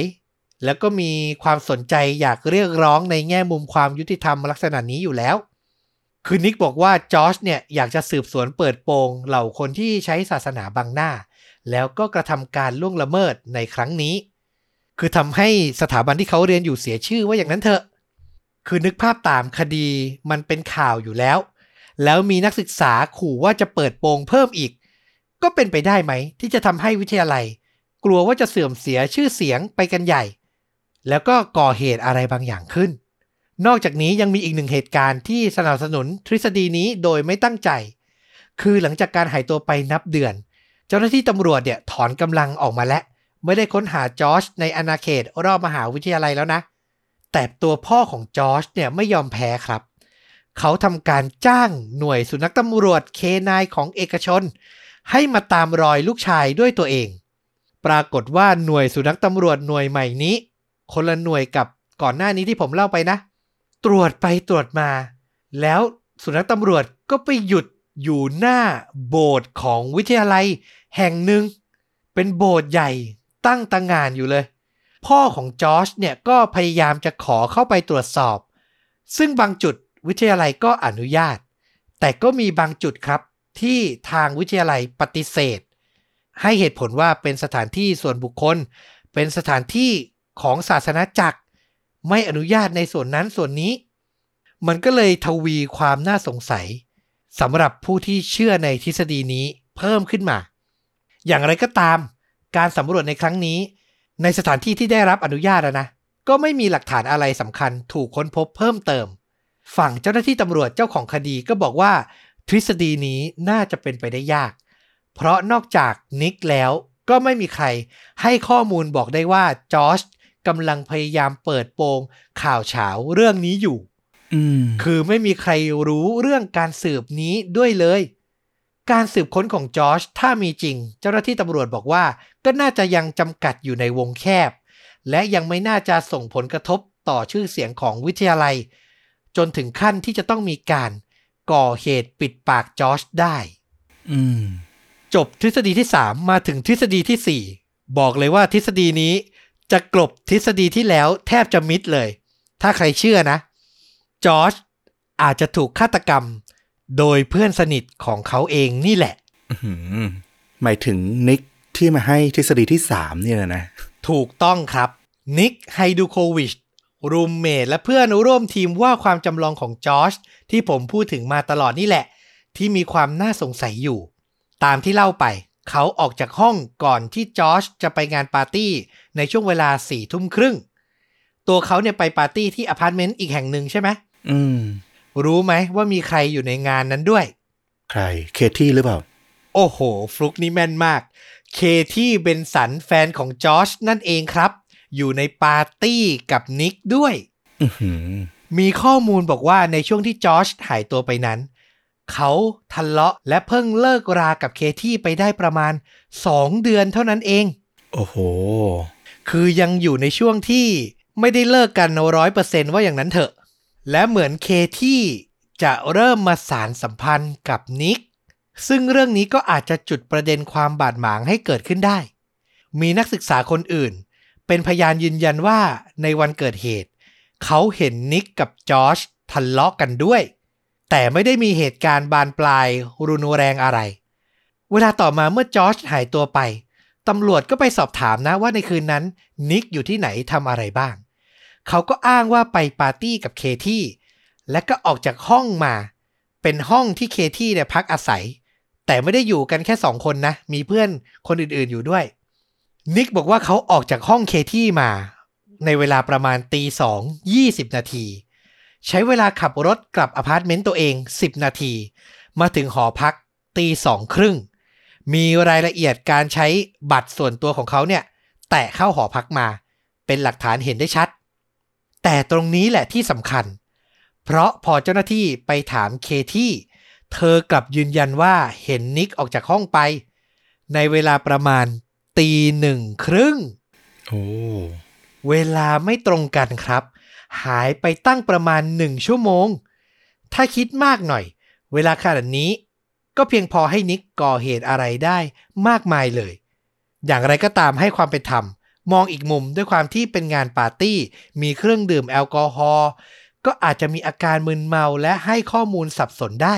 แล้วก็มีความสนใจอยากเรียกร้องในแง่มุมความยุติธรรมลักษณะนี้อยู่แล้วคือนิกบอกว่าจอร์จเนี่ยอยากจะสืบสวนเปิดโปงเหล่าคนที่ใช้ศาสนาบังหน้า แล้วก็กระทำการล่วงละเมิดในครั้งนี้ คือทำให้สถาบันที่เขาเรียนอยู่เสียชื่อว่าอย่างนั้นเถอะ คือนึกภาพตามคดีมันเป็นข่าวอยู่แล้ว แล้วมีนักศึกษาขู่ว่าจะเปิดโปงเพิ่มอีก ก็เป็นไปได้ไหม ที่จะทำให้วิทยาลัย กลัวว่าจะเสื่อมเสียชื่อเสียงไปกันใหญ่ แล้วก็ก่อเหตุอะไรบางอย่างขึ้น นอกจากนี้ยังมีอีกหนึ่งเหตุการณ์ที่สนับสนุนทฤษฎีนี้โดยไม่ตั้งใจ คือหลังจากการหายตัวไปนับเดือน เจ้าหน้าที่ตำรวจเนี่ยถอนกำลังออกมาแล้ว ไม่ได้ค้นหาจอร์จในอาณาเขตรอบมหาวิทยาลัยแล้วนะ แต่ตัวพ่อของจอร์จเนี่ยไม่ยอมแพ้ครับ เขาทำการจ้างหน่วยสุนัขตำรวจเคนายของเอกชน ให้มาตามรอยลูกชายด้วยตัวเอง ปรากฏว่าหน่วยสุนัขตำรวจหน่วยใหม่นี้ คนละหน่วยกับก่อนหน้านี้ที่ผมเล่าไปนะ ตรวจไปตรวจมา แล้วสุนัขตำรวจก็ไปหยุดอยู่หน้าโบสถ์ของวิทยาลัย แห่งหนึ่ง เป็นโบสถ์ใหญ่ ตั้งตางงานอยู่เลย พ่อของจอร์จเนี่ยก็พยายามจะขอเข้าไปตรวจสอบ ซึ่งบางจุดวิทยาลัยก็อนุญาต แต่ก็มีบางจุดครับที่ทางวิทยาลัยปฏิเสธ ให้เหตุผลว่าเป็นสถานที่ส่วนบุคคล เป็นสถานที่ของศาสนาจักร ไม่อนุญาตในส่วนนั้นส่วนนี้ มันก็เลยทวีความน่าสงสัยสำหรับผู้ที่เชื่อในทฤษฎีนี้เพิ่มขึ้นมา อย่างไรก็ตาม การสำรวจในครั้งนี้ ในสถานที่ที่ได้รับอนุญาตนะ ก็ไม่มีหลักฐานอะไรสำคัญถูกค้นพบเพิ่มเติม ฝั่งเจ้าหน้าที่ตำรวจเจ้าของคดีก็บอกว่า ทฤษฎีนี้น่าจะเป็นไปได้ยาก เพราะนอกจากนิกแล้วก็ไม่มีใครให้ข้อมูลบอกได้ว่าจอร์จกำลังพยายามเปิดโปงข่าวเฉาเรื่องนี้อยู่อืมคือไม่มีใครรู้เรื่องการสืบนี้ด้วยเลย การสืบค้นของจอร์จถ้ามีจริง เจ้าหน้าที่ตำรวจบอกว่า ก็น่าจะยังจำกัดอยู่ในวงแคบ และยังไม่น่าจะส่งผลกระทบต่อชื่อเสียงของวิทยาลัย จนถึงขั้นที่จะต้องมีการก่อเหตุปิดปากจอร์จได้ อืม จบทฤษฎีที่ 3 มาถึงทฤษฎีที่ 4 บอกเลยว่าทฤษฎีนี้ จะกลบทฤษฎีที่แล้วแทบจะมิดเลย ถ้าใครเชื่อนะจอร์จอาจจะถูกฆาตกรรม โดยเพื่อนสนิทของเขาเองนี่แหละอื้อหือหมายถึงนิกที่มาให้ทฤษฎีที่สามเนี่ยนะ ถูกต้องครับ นิกไฮดูโควิช roommate และเพื่อนร่วมทีมว่าความจำลองของจอร์จที่ผมพูดถึงมาตลอดนี่แหละ ที่มีความน่าสงสัยอยู่ ตามที่เล่าไป เขาออกจากห้องก่อนที่จอร์จจะไปงานปาร์ตี้ ในช่วงเวลาสี่ทุ่มครึ่ง ตัวเขาเนี่ยไปปาร์ตี้ที่อพาร์ตเมนต์อีกแห่งหนึ่งใช่ไหมอืม รู้ไหมว่ามีใครอยู่ในงานนั้นด้วย ใคร เคที่หรือเปล่า โอ้โห ฟลุกนี่แม่นมาก เคที่เบนสันแฟนของจอร์จนั่นเองครับ อยู่ในปาร์ตี้กับนิกด้วยอือหือมีข้อมูลบอกว่าในช่วงที่จอร์จหายตัวไปนั้น เขาทะเลาะและเพิ่งเลิกรากับเคที่ไปได้ประมาณ 2 เดือนเท่านั้นเอง โอ้โห คือยังอยู่ในช่วงที่ไม่ได้เลิกกันร้อยเปอร์เซ็นต์ว่าอย่างนั้นเถอะ และเหมือนเคที่จะเริ่มมาสานสัมพันธ์กับนิก ซึ่งเรื่องนี้ก็อาจจะจุดประเด็นความบาดหมางให้เกิดขึ้นได้ มีนักศึกษาคนอื่น เป็นพยานยืนยันว่าในวันเกิดเหตุ เขาเห็นนิกกับจอร์จทะเลาะกันด้วย แต่ไม่ได้มีเหตุการณ์บานปลายรุนแรงอะไร เวลาต่อมาเมื่อจอร์จหายตัวไปตำรวจก็ไปสอบถามนะว่าในคืนนั้นนิกอยู่ที่ไหนทำอะไรบ้าง เขาก็อ้างว่าไปปาร์ตี้กับเคที่และก็ออกจากห้องมา เป็นห้องที่เคที่เนี่ยพักอาศัย แต่ไม่ได้อยู่กันแค่สองคนนะ มีเพื่อนคนอื่นๆอยู่ด้วย นิกบอกว่าเขาออกจากห้องเคที่มา ในเวลาประมาณตีสองยี่สิบนาที ใช้เวลาขับรถกลับอพาร์ตเมนต์ตัวเอง10นาที มาถึงหอพักตีสองครึ่ง มีรายละเอียดการใช้บัตรส่วนตัวของเขาเนี่ย แตะเข้าหอพักมา เป็นหลักฐานเห็นได้ชัด แต่ตรงนี้แหละที่สำคัญ เพราะพอเจ้าหน้าที่ไปถามเคที่ เธอกลับยืนยันว่าเห็นนิกออกจากห้องไป ในเวลาประมาณตีหนึ่งครึ่ง โอ้ เวลาไม่ตรงกันครับ หายไปตั้งประมาณหนึ่งชั่วโมง ถ้าคิดมากหน่อย เวลาขนาดนี้ ก็เพียงพอให้นิกก่อเหตุอะไรได้มากมายเลย อย่างไรก็ตามให้ความเป็นธรรม มองอีกมุมด้วยความที่เป็นงานปาร์ตี้ มีเครื่องดื่มแอลกอฮอล์ก็อาจจะมีอาการมึนเมาและให้ข้อมูลสับสนได้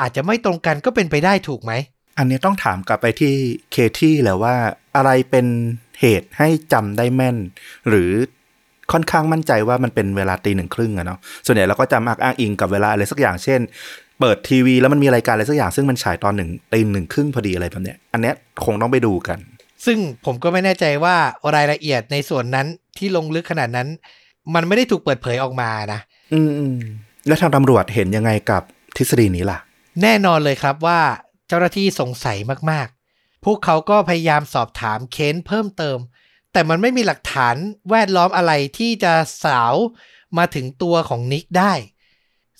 อาจจะไม่ตรงกันก็เป็นไปได้ถูกไหม อันนี้ต้องถามกลับไปที่เคที่แหละว่า อะไรเป็นเหตุให้จำได้แม่น หรือค่อนข้างมั่นใจว่ามันเป็นเวลาตีหนึ่งครึ่งอะเนาะส่วนใหญ่เราก็จำอักอ้างอิงกับเวลาอะไรสักอย่างเช่น เปิดทีวีแล้วมันมีรายการอะไรสักอย่างซึ่งมันฉายตอนหนึ่งตีหนึ่งครึ่งพอดีอะไรแบบเนี้ยอันเนี้ยคงต้องไปดูกัน ซึ่งผมก็ไม่แน่ใจว่ารายละเอียดในส่วนนั้นที่ลงลึกขนาดนั้น มันไม่ได้ถูกเปิดเผยออกมานะอืมอืมแล้วทางตำรวจเห็นยังไงกับทฤษฎีนี้ล่ะ แน่นอนเลยครับว่าเจ้าหน้าที่สงสัยมากๆ พวกเขาก็พยายามสอบถามเค้นเพิ่มเติม แต่มันไม่มีหลักฐานแวดล้อมอะไรที่จะสาวมาถึงตัวของนิกได้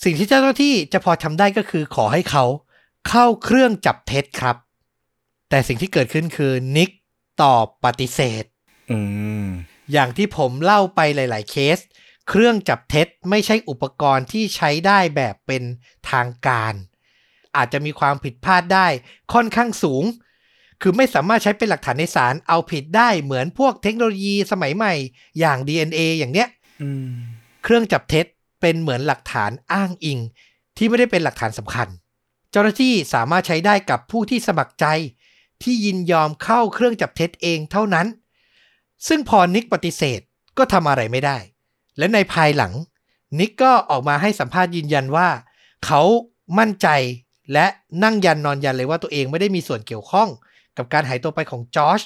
สิ่งที่เจ้าหน้าที่จะพอทำได้ก็คือขอให้เขาเข้าเครื่องจับเท็จครับ แต่สิ่งที่เกิดขึ้นคือนิก ตอบปฏิเสธอืมอย่างที่ผมเล่าไปหลาย ๆ เคส เครื่องจับเท็จไม่ใช่อุปกรณ์ที่ใช้ได้แบบเป็นทางการ อาจจะมีความผิดพลาดได้ค่อนข้างสูง คือไม่สามารถใช้เป็นหลักฐานในศาลเอาผิดได้เหมือนพวกเทคโนโลยีสมัยใหม่ อย่าง DNA อย่างเนี้ยอืมเครื่องจับเท็จเป็นเหมือนหลักฐานอ้างอิง ที่ไม่ได้เป็นหลักฐานสำคัญ เจ้าหน้าที่สามารถใช้ได้กับผู้ที่สมัครใจ ที่ยินยอมเข้าเครื่องจับเท็จเองเท่านั้น ซึ่งพอนิกปฏิเสธก็ทำอะไรไม่ได้ และในภายหลัง นิกก็ออกมาให้สัมภาษณ์ยืนยันว่า เขามั่นใจและนั่งยันนอนยันเลยว่าตัวเองไม่ได้มีส่วนเกี่ยวข้อง กับการหายตัวไปของจอร์จ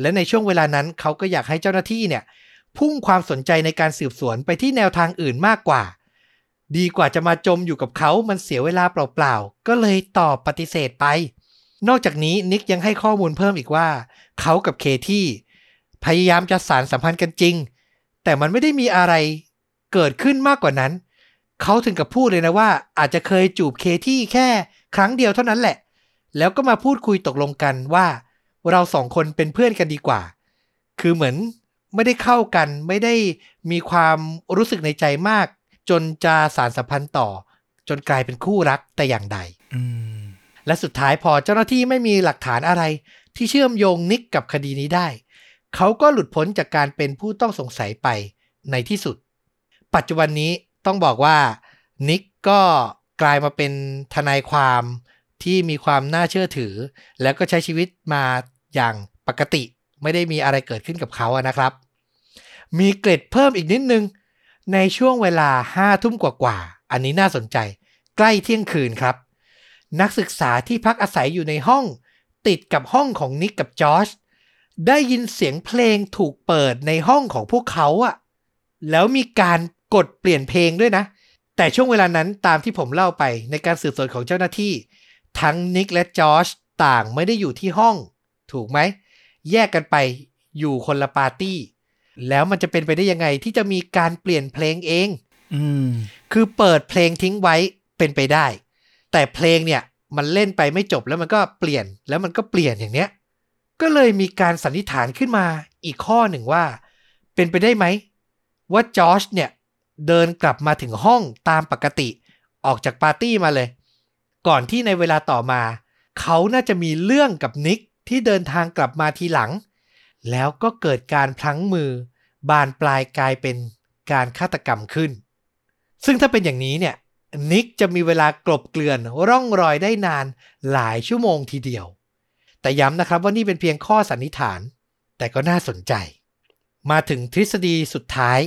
และในช่วงเวลานั้นเขาก็อยากให้เจ้าหน้าที่เนี่ย พุ่งความสนใจในการสืบสวนไปที่แนวทางอื่นมากกว่า ดีกว่าจะมาจมอยู่กับเขามันเสียเวลาเปล่าๆ ก็เลยตอบปฏิเสธไป นอกจากนี้นิกยังให้ข้อมูลเพิ่มอีกว่า เขากับเคที่พยายามจะสารสัมพันธ์กันจริง แต่มันไม่ได้มีอะไรเกิดขึ้นมากกว่านั้น เขาถึงกับพูดเลยนะว่า อาจจะเคยจูบเคที่แค่ครั้งเดียวเท่านั้นแหละ แล้วก็มาพูดคุยตกลงกันว่า เราสองคนเป็นเพื่อนกันดีกว่า คือเหมือนไม่ได้เข้ากันไม่ได้มีความรู้สึกในใจมาก จนจะสารสัมพันธ์ต่อ จนกลายเป็นคู่รักแต่อย่างใด อืม และสุดท้ายพอเจ้าหน้าที่ไม่มีหลักฐานอะไร ที่เชื่อมโยงนิกกับคดีนี้ได้ เขาก็หลุดพ้นจากการเป็นผู้ต้องสงสัยไปในที่สุด ปัจจุบันนี้ต้องบอกว่านิกก็กลายมาเป็นทนายความที่มีความน่าเชื่อถือ แล้วก็ใช้ชีวิตมาอย่างปกติ ไม่ได้มีอะไรเกิดขึ้นกับเขาอะนะครับ มีเกร็ดเพิ่มอีกนิดนึง ในช่วงเวลาห้าทุ่มกว่าๆอันนี้น่าสนใจ ใกล้เที่ยงคืนครับ นักศึกษาที่พักอาศัยอยู่ในห้อง ติดกับห้องของนิกกับจอร์จได้ยินเสียงเพลงถูกเปิดในห้องของพวกเขาอะแล้วมีการกดเปลี่ยนเพลงด้วยนะ แต่ช่วงเวลานั้นตามที่ผมเล่าไปในการสืบสวนของเจ้าหน้าที่ ทั้งนิกและจอร์จต่างไม่ได้อยู่ที่ห้อง ถูกไหม แยกกันไปอยู่คนละปาร์ตี้ แล้วมันจะเป็นไปได้ยังไงที่จะมีการเปลี่ยนเพลงเอง อืม คือเปิดเพลงทิ้งไว้เป็นไปได้ แต่เพลงเนี่ยมันเล่นไปไม่จบแล้วมันก็เปลี่ยนแล้วมันก็เปลี่ยนอย่างเนี้ย ก็เลยมีการสันนิษฐานขึ้นมาอีกข้อหนึ่งว่า เป็นไปได้ไหม ว่าจอร์จเนี่ย เดินกลับมาถึงห้องตามปกติ ออกจากปาร์ตี้มาเลย ก่อนที่ในเวลาต่อมา เขาน่าจะมีเรื่องกับนิกที่เดินทางกลับมาทีหลัง แล้วก็เกิดการพลั้งมือ บานปลายกลายเป็นการฆาตกรรมขึ้น ซึ่งถ้าเป็นอย่างนี้เนี่ย นิกจะมีเวลากลบเกลื่อนร่องรอยได้นานหลายชั่วโมงทีเดียว แต่ย้ำนะครับว่านี่เป็นเพียงข้อสันนิษฐาน แต่ก็น่าสนใจ มาถึงทฤษฎีสุดท้าย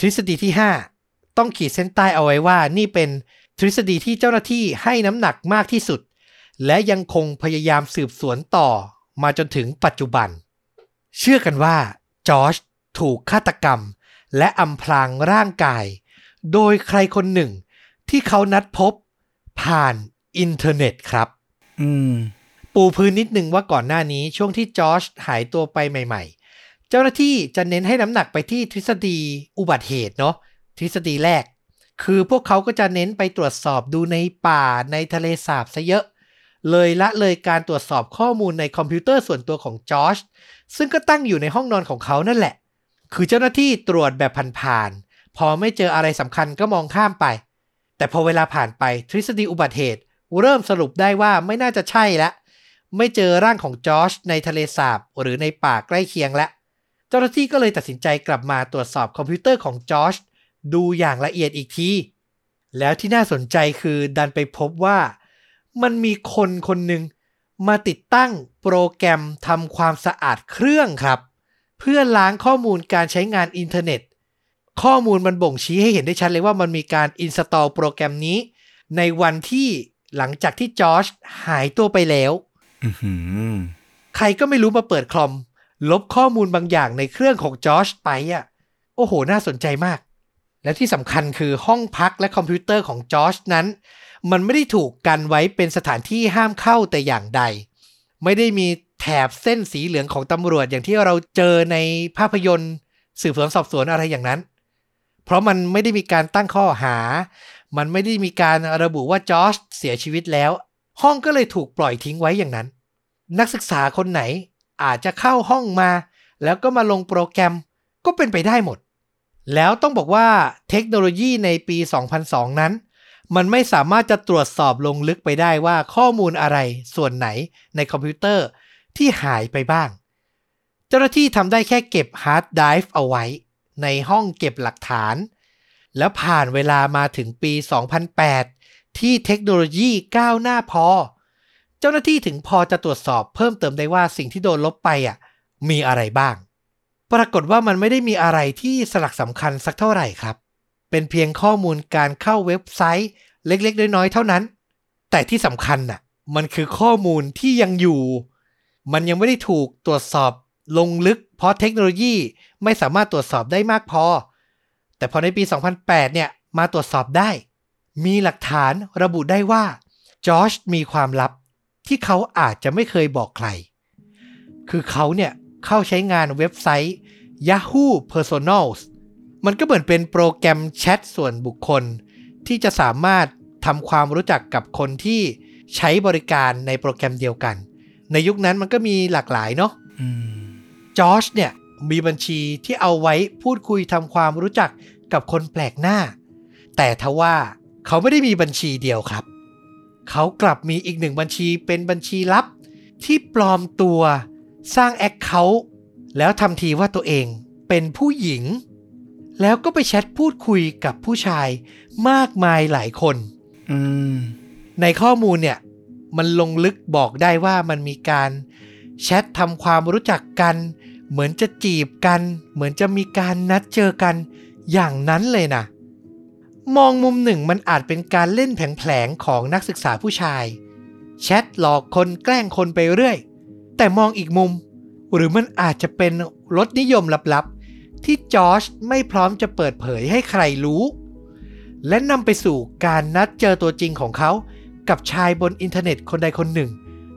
ทฤษฎีที่ 5 ต้องขีดเส้นใต้เอาไว้ว่า นี่เป็นทฤษฎีที่เจ้าหน้าที่ให้น้ำหนักมากที่สุด และยังคงพยายามสืบสวนต่อมาจนถึงปัจจุบัน เชื่อกันว่าจอร์จถูกฆาตกรรม และอำพรางร่างกาย โดยใครคนหนึ่ง ที่เขานัดพบผ่านอินเทอร์เน็ตครับ อืม ปูพื้นนิดนึงว่าก่อนหน้านี้ช่วงที่จอร์จหายตัวไปใหม่ ๆ เจ้าหน้าที่จะเน้นให้น้ำหนักไปที่ทฤษฎีอุบัติเหตุเนาะทฤษฎีแรก คือพวกเขาก็จะเน้นไปตรวจสอบดูในป่าในทะเลสาบซะเยอะ เลยละเลยการตรวจสอบข้อมูลในคอมพิวเตอร์ส่วนตัวของจอร์จซึ่งก็ตั้งอยู่ในห้องนอนของเขานั่นแหละ คือเจ้าหน้าที่ตรวจแบบผ่านๆพอไม่เจออะไรสำคัญก็มองข้ามไป แต่พอเวลาผ่านไปทฤษฎีอุบัติเหตุ เริ่มสรุปได้ว่าไม่น่าจะใช่ละ ไม่เจอร่างของจอร์จในทะเลสาบหรือในป่าใกล้เคียงแล้วเจ้าหน้าที่ก็เลยตัดสินใจกลับมาตรวจสอบคอมพิวเตอร์ของจอร์จดูอย่างละเอียดอีกที แล้วที่น่าสนใจคือดันไปพบว่า มันมีคนคนหนึ่งมาติดตั้งโปรแกรมทำความสะอาดเครื่องครับ เพื่อล้างข้อมูลการใช้งานอินเทอร์เน็ต ข้อมูลมันบ่งชี้ให้เห็นได้ชัดเลยว่ามันมีการ install โปรแกรมนี้ ในวันที่หลังจากที่จอร์จหายตัวไปแล้วอือหือใครก็ไม่รู้มาเปิดคอม ลบข้อมูลบางอย่างในเครื่องของจอร์จไปอะ โอ้โห น่าสนใจมาก และที่สำคัญคือห้องพักและคอมพิวเตอร์ของจอร์จนั้น มันไม่ได้ถูกกันไว้เป็นสถานที่ห้ามเข้าแต่อย่างใด ไม่ได้มีแถบเส้นสีเหลืองของตำรวจอย่างที่เราเจอในภาพยนตร์สืบสวนสอบสวนอะไรอย่างนั้น เพราะมันไม่ได้มีการตั้งข้อหา มันไม่ได้มีการระบุว่าจอร์จเสียชีวิตแล้ว ห้องก็เลยถูกปล่อยทิ้งไว้อย่างนั้น นักศึกษาคนไหนอาจจะเข้าห้องมา แล้วก็มาลงโปรแกรมก็เป็นไปได้หมด แล้วต้องบอกว่าเทคโนโลยีในปี 2002 นั้น มันไม่สามารถจะตรวจสอบลงลึกไปได้ว่าข้อมูลอะไรส่วนไหนในคอมพิวเตอร์ที่หายไปบ้าง เจ้าหน้าที่ทำได้แค่เก็บฮาร์ดไดรฟ์เอาไว้ ในห้องเก็บหลักฐาน แล้วผ่านเวลามาถึงปี 2008 ที่เทคโนโลยีก้าวหน้าพอ เจ้าหน้าที่ถึงพอจะตรวจสอบเพิ่มเติมได้ว่าสิ่งที่โดนลบไปอะมีอะไรบ้าง ปรากฏว่ามันไม่ได้มีอะไรที่สลักสำคัญสักเท่าไหร่ครับ เป็นเพียงข้อมูลการเข้าเว็บไซต์ เล็กๆ น้อยๆเท่านั้น แต่ที่สำคัญน่ะมันคือข้อมูลที่ยังอยู่ มันยังไม่ได้ถูกตรวจสอบลงลึกเพราะเทคโนโลยีไม่สามารถตรวจสอบได้มากพอ แต่พอในปี 2008 เนี่ยมาตรวจสอบได้ มีหลักฐานระบุได้ว่าจอร์จมีความลับที่เขาอาจจะไม่เคยบอกใคร คือเขาเนี่ยเข้าใช้งานเว็บไซต์ Yahoo Personals มันก็เหมือนเป็นโปรแกรมแชทส่วนบุคคล ที่จะสามารถทำความรู้จักกับคนที่ใช้บริการในโปรแกรมเดียวกัน ในยุคนั้นมันก็มีหลากหลายเนาะ จอร์จเนี่ยมีบัญชีที่เอาไว้พูดคุยทำความรู้จักกับคนแปลกหน้า แต่ทว่าเขาไม่ได้มีบัญชีเดียวครับ เขากลับมีอีกหนึ่งบัญชีเป็นบัญชีลับ ที่ปลอมตัวสร้างแอคเคาท์แล้วทำทีว่าตัวเองเป็นผู้หญิง แล้วก็ไปแชทพูดคุยกับผู้ชายมากมายหลายคนอืมในข้อมูลเนี่ย มันลงลึกบอกได้ว่ามันมีการแชททำความรู้จักกัน เหมือนจะจีบกัน เหมือนจะมีการนัดเจอกัน อย่างนั้นเลยนะมองมุมหนึ่งมันอาจเป็นการเล่นแผลงๆของนักศึกษาผู้ชาย แชทหลอกคนแกล้งคนไปเรื่อย แต่มองอีกมุม หรือมันอาจจะเป็นรสนิยมลับๆ ที่จอร์จไม่พร้อมจะเปิดเผยให้ใครรู้ และนำไปสู่การนัดเจอตัวจริงของเขา กับชายบนอินเทอร์เน็ตคนใดคนหนึ่ง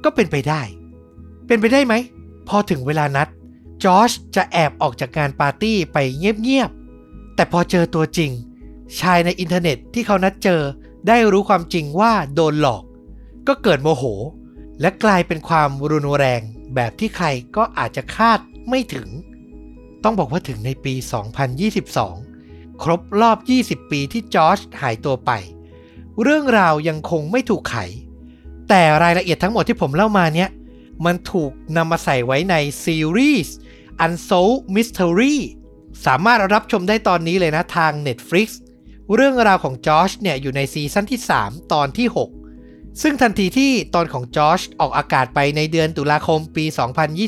ก็เป็นไปได้ เป็นไปได้ไหม พอถึงเวลานัด จอร์จะแอบออกจากงานปาร์ตี้ไปเงียบๆ แต่พอเจอตัวจริง ชายในอินเทอร์เน็ตที่เขานัดเจอได้รู้ความจริงว่าโดนหลอก ก็เกิดโมโห และกลายเป็นความรุนแรงแบบที่ใครก็อาจจะคาดไม่ถึง ต้องบอกว่าถึงในปี 2022 ครบรอบ 20 ปีที่จอร์จหายตัวไป เรื่องราวยังคงไม่ถูกไข แต่รายละเอียดทั้งหมดที่ผมเล่ามาเนี้ยมันถูกนำมาใส่ไว้ในซีรีส์ Unsolved Mystery สามารถรับชมได้ตอนนี้เลยนะทาง Netflix เรื่องราวของจอร์จเนี่ยอยู่ในซีซั่นที่ 3 ตอนที่ 6 ซึ่งทันทีที่ตอนของจอร์จออกอากาศไปในเดือนตุลาคมปี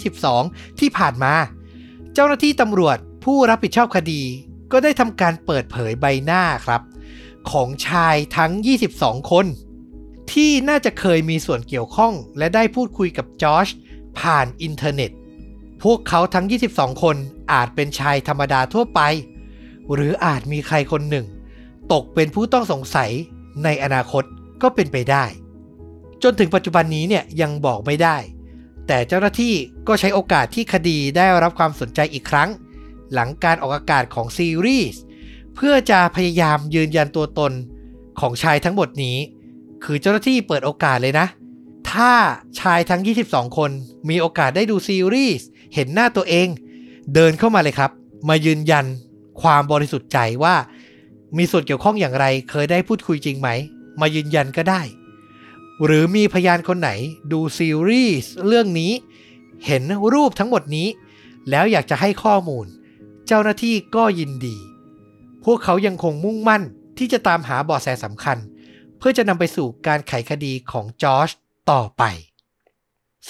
2022 ที่ผ่านมา เจ้าหน้าที่ตำรวจผู้รับผิดชอบคดี ก็ได้ทำการเปิดเผยใบหน้าครับ ของชายทั้ง 22 คน ที่น่าจะเคยมีส่วนเกี่ยวข้อง และได้พูดคุยกับจอร์จผ่านอินเทอร์เน็ต พวกเขาทั้ง 22 คนอาจเป็นชายธรรมดาทั่วไป หรืออาจมีใครคนหนึ่ง ตกเป็นผู้ต้องสงสัยในอนาคตก็เป็นไปได้ จนถึงปัจจุบันนี้เนี่ยยังบอกไม่ได้ แต่เจ้าหน้าที่ก็ใช้โอกาสที่คดีได้รับความสนใจอีกครั้ง หลังการออกอากาศของซีรีส์เพื่อจะพยายามยืนยันตัวตนของชายทั้งหมดนี้ คือเจ้าหน้าที่เปิดโอกาสเลยนะ ถ้าชายทั้ง 22 คนมีโอกาสได้ดูซีรีส์ เห็นหน้าตัวเอง เดินเข้ามาเลยครับ มายืนยันความบริสุทธิ์ใจว่า มีส่วนเกี่ยวข้องอย่างไร เคยได้พูดคุยจริงไหม มายืนยันก็ได้ หรือมีพยานคนไหนดูซีรีส์เรื่องนี้ เห็นรูปทั้งหมดนี้ แล้วอยากจะให้ข้อมูล เจ้าหน้าที่ก็ยินดี พวกเขายังคงมุ่งมั่นที่จะตามหาเบาะแสสำคัญ เพื่อจะนำไปสู่การไขคดีของจอร์จต่อไป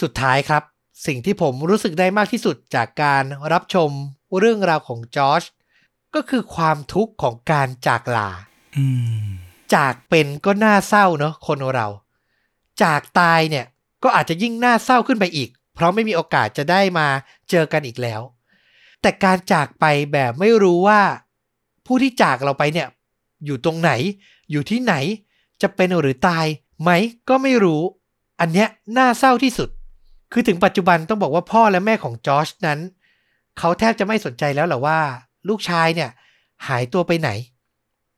สุดท้ายครับ สิ่งที่ผมรู้สึกได้มากที่สุดจากการรับชมเรื่องราวของจอร์จก็คือความทุกข์ของการจากลาอืมจากเป็นก็น่าเศร้าเนาะคนเรา จากตายเนี่ยก็อาจจะยิ่งน่าเศร้าขึ้นไปอีก เพราะไม่มีโอกาสจะได้มาเจอกันอีกแล้ว แต่การจากไปแบบไม่รู้ว่า ผู้ที่จากเราไปเนี่ย อยู่ตรงไหน อยู่ที่ไหน จะเป็นหรือตายไหมก็ไม่รู้ อันเนี้ยน่าเศร้าที่สุด คือถึงปัจจุบันต้องบอกว่าพ่อและแม่ของจอร์จนั้น เขาแทบจะไม่สนใจแล้วหรอว่า ลูกชายเนี่ย หายตัวไปไหน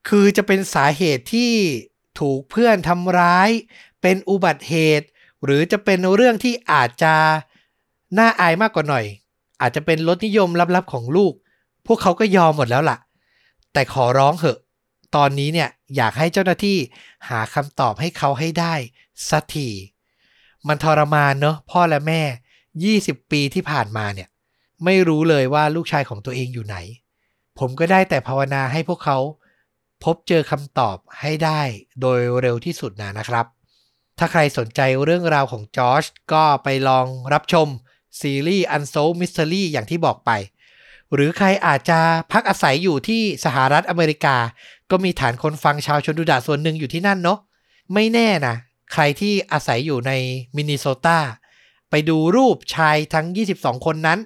คือจะเป็นสาเหตุที่ถูกเพื่อนทำร้าย เป็นอุบัติเหตุ หรือจะเป็นเรื่องที่อาจจะน่าอายมากกว่าหน่อย อาจจะเป็นรสนิยมลับๆของลูก พวกเขาก็ยอมหมดแล้วล่ะ แต่ขอร้องเหอะ ตอนนี้เนี่ยอยากให้เจ้าหน้าที่หาคำตอบให้เขาให้ได้สักที มันทรมานเนอะพ่อและแม่ 20 ปีที่ผ่านมาเนี่ย ไม่รู้เลยว่าลูกชายของตัวเองอยู่ไหน ผมก็ได้แต่ภาวนาให้พวกเขา พบเจอคำตอบให้ได้โดยเร็วที่สุดนะนะครับ ถ้าใครสนใจเรื่องราวของจอร์จก็ไปลองรับชมซีรีส์ Unsolved Mystery อย่างที่บอกไป หรือใครอาจจะพักอาศัยอยู่ที่สหรัฐอเมริกา ก็มีฐานคนฟังชาวชนดูดาส่วนหนึ่งอยู่ที่นั่นเนาะไม่แน่นะ ใครที่อาศัยอยู่ในมินนิโซตาไปดูรูปชายทั้ง 22 คนนั้น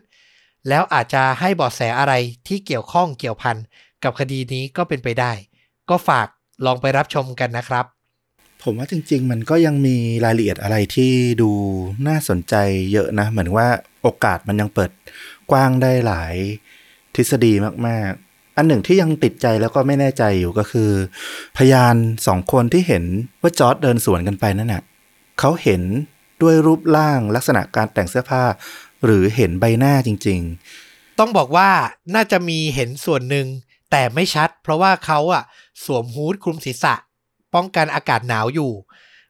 แล้วอาจจะให้เบาะแสอะไรที่เกี่ยวข้องเกี่ยวพันกับคดีนี้ก็เป็นไปได้ ก็ฝากลองไปรับชมกันนะครับ ผมว่าจริง ๆ มันก็ยังมีรายละเอียดอะไรที่ดูน่าสนใจเยอะนะ เหมือนว่าโอกาสมันยังเปิดกว้างได้หลายทฤษฎีมากๆ อันหนึ่งที่ยังติดใจแล้วก็ไม่แน่ใจอยู่ก็คือ พยานสองคนที่เห็นว่าจอร์ดเดินสวนกันไปนั่นน่ะเขาเห็นด้วยรูปร่างลักษณะการแต่งเสื้อผ้า หรือเห็นใบหน้าจริง ๆ ต้องบอกว่าน่าจะมีเห็นส่วนหนึ่ง แต่ไม่ชัด เพราะว่าเขาอะสวมฮูดคลุมศีรษะ ป้องกันอากาศหนาวอยู่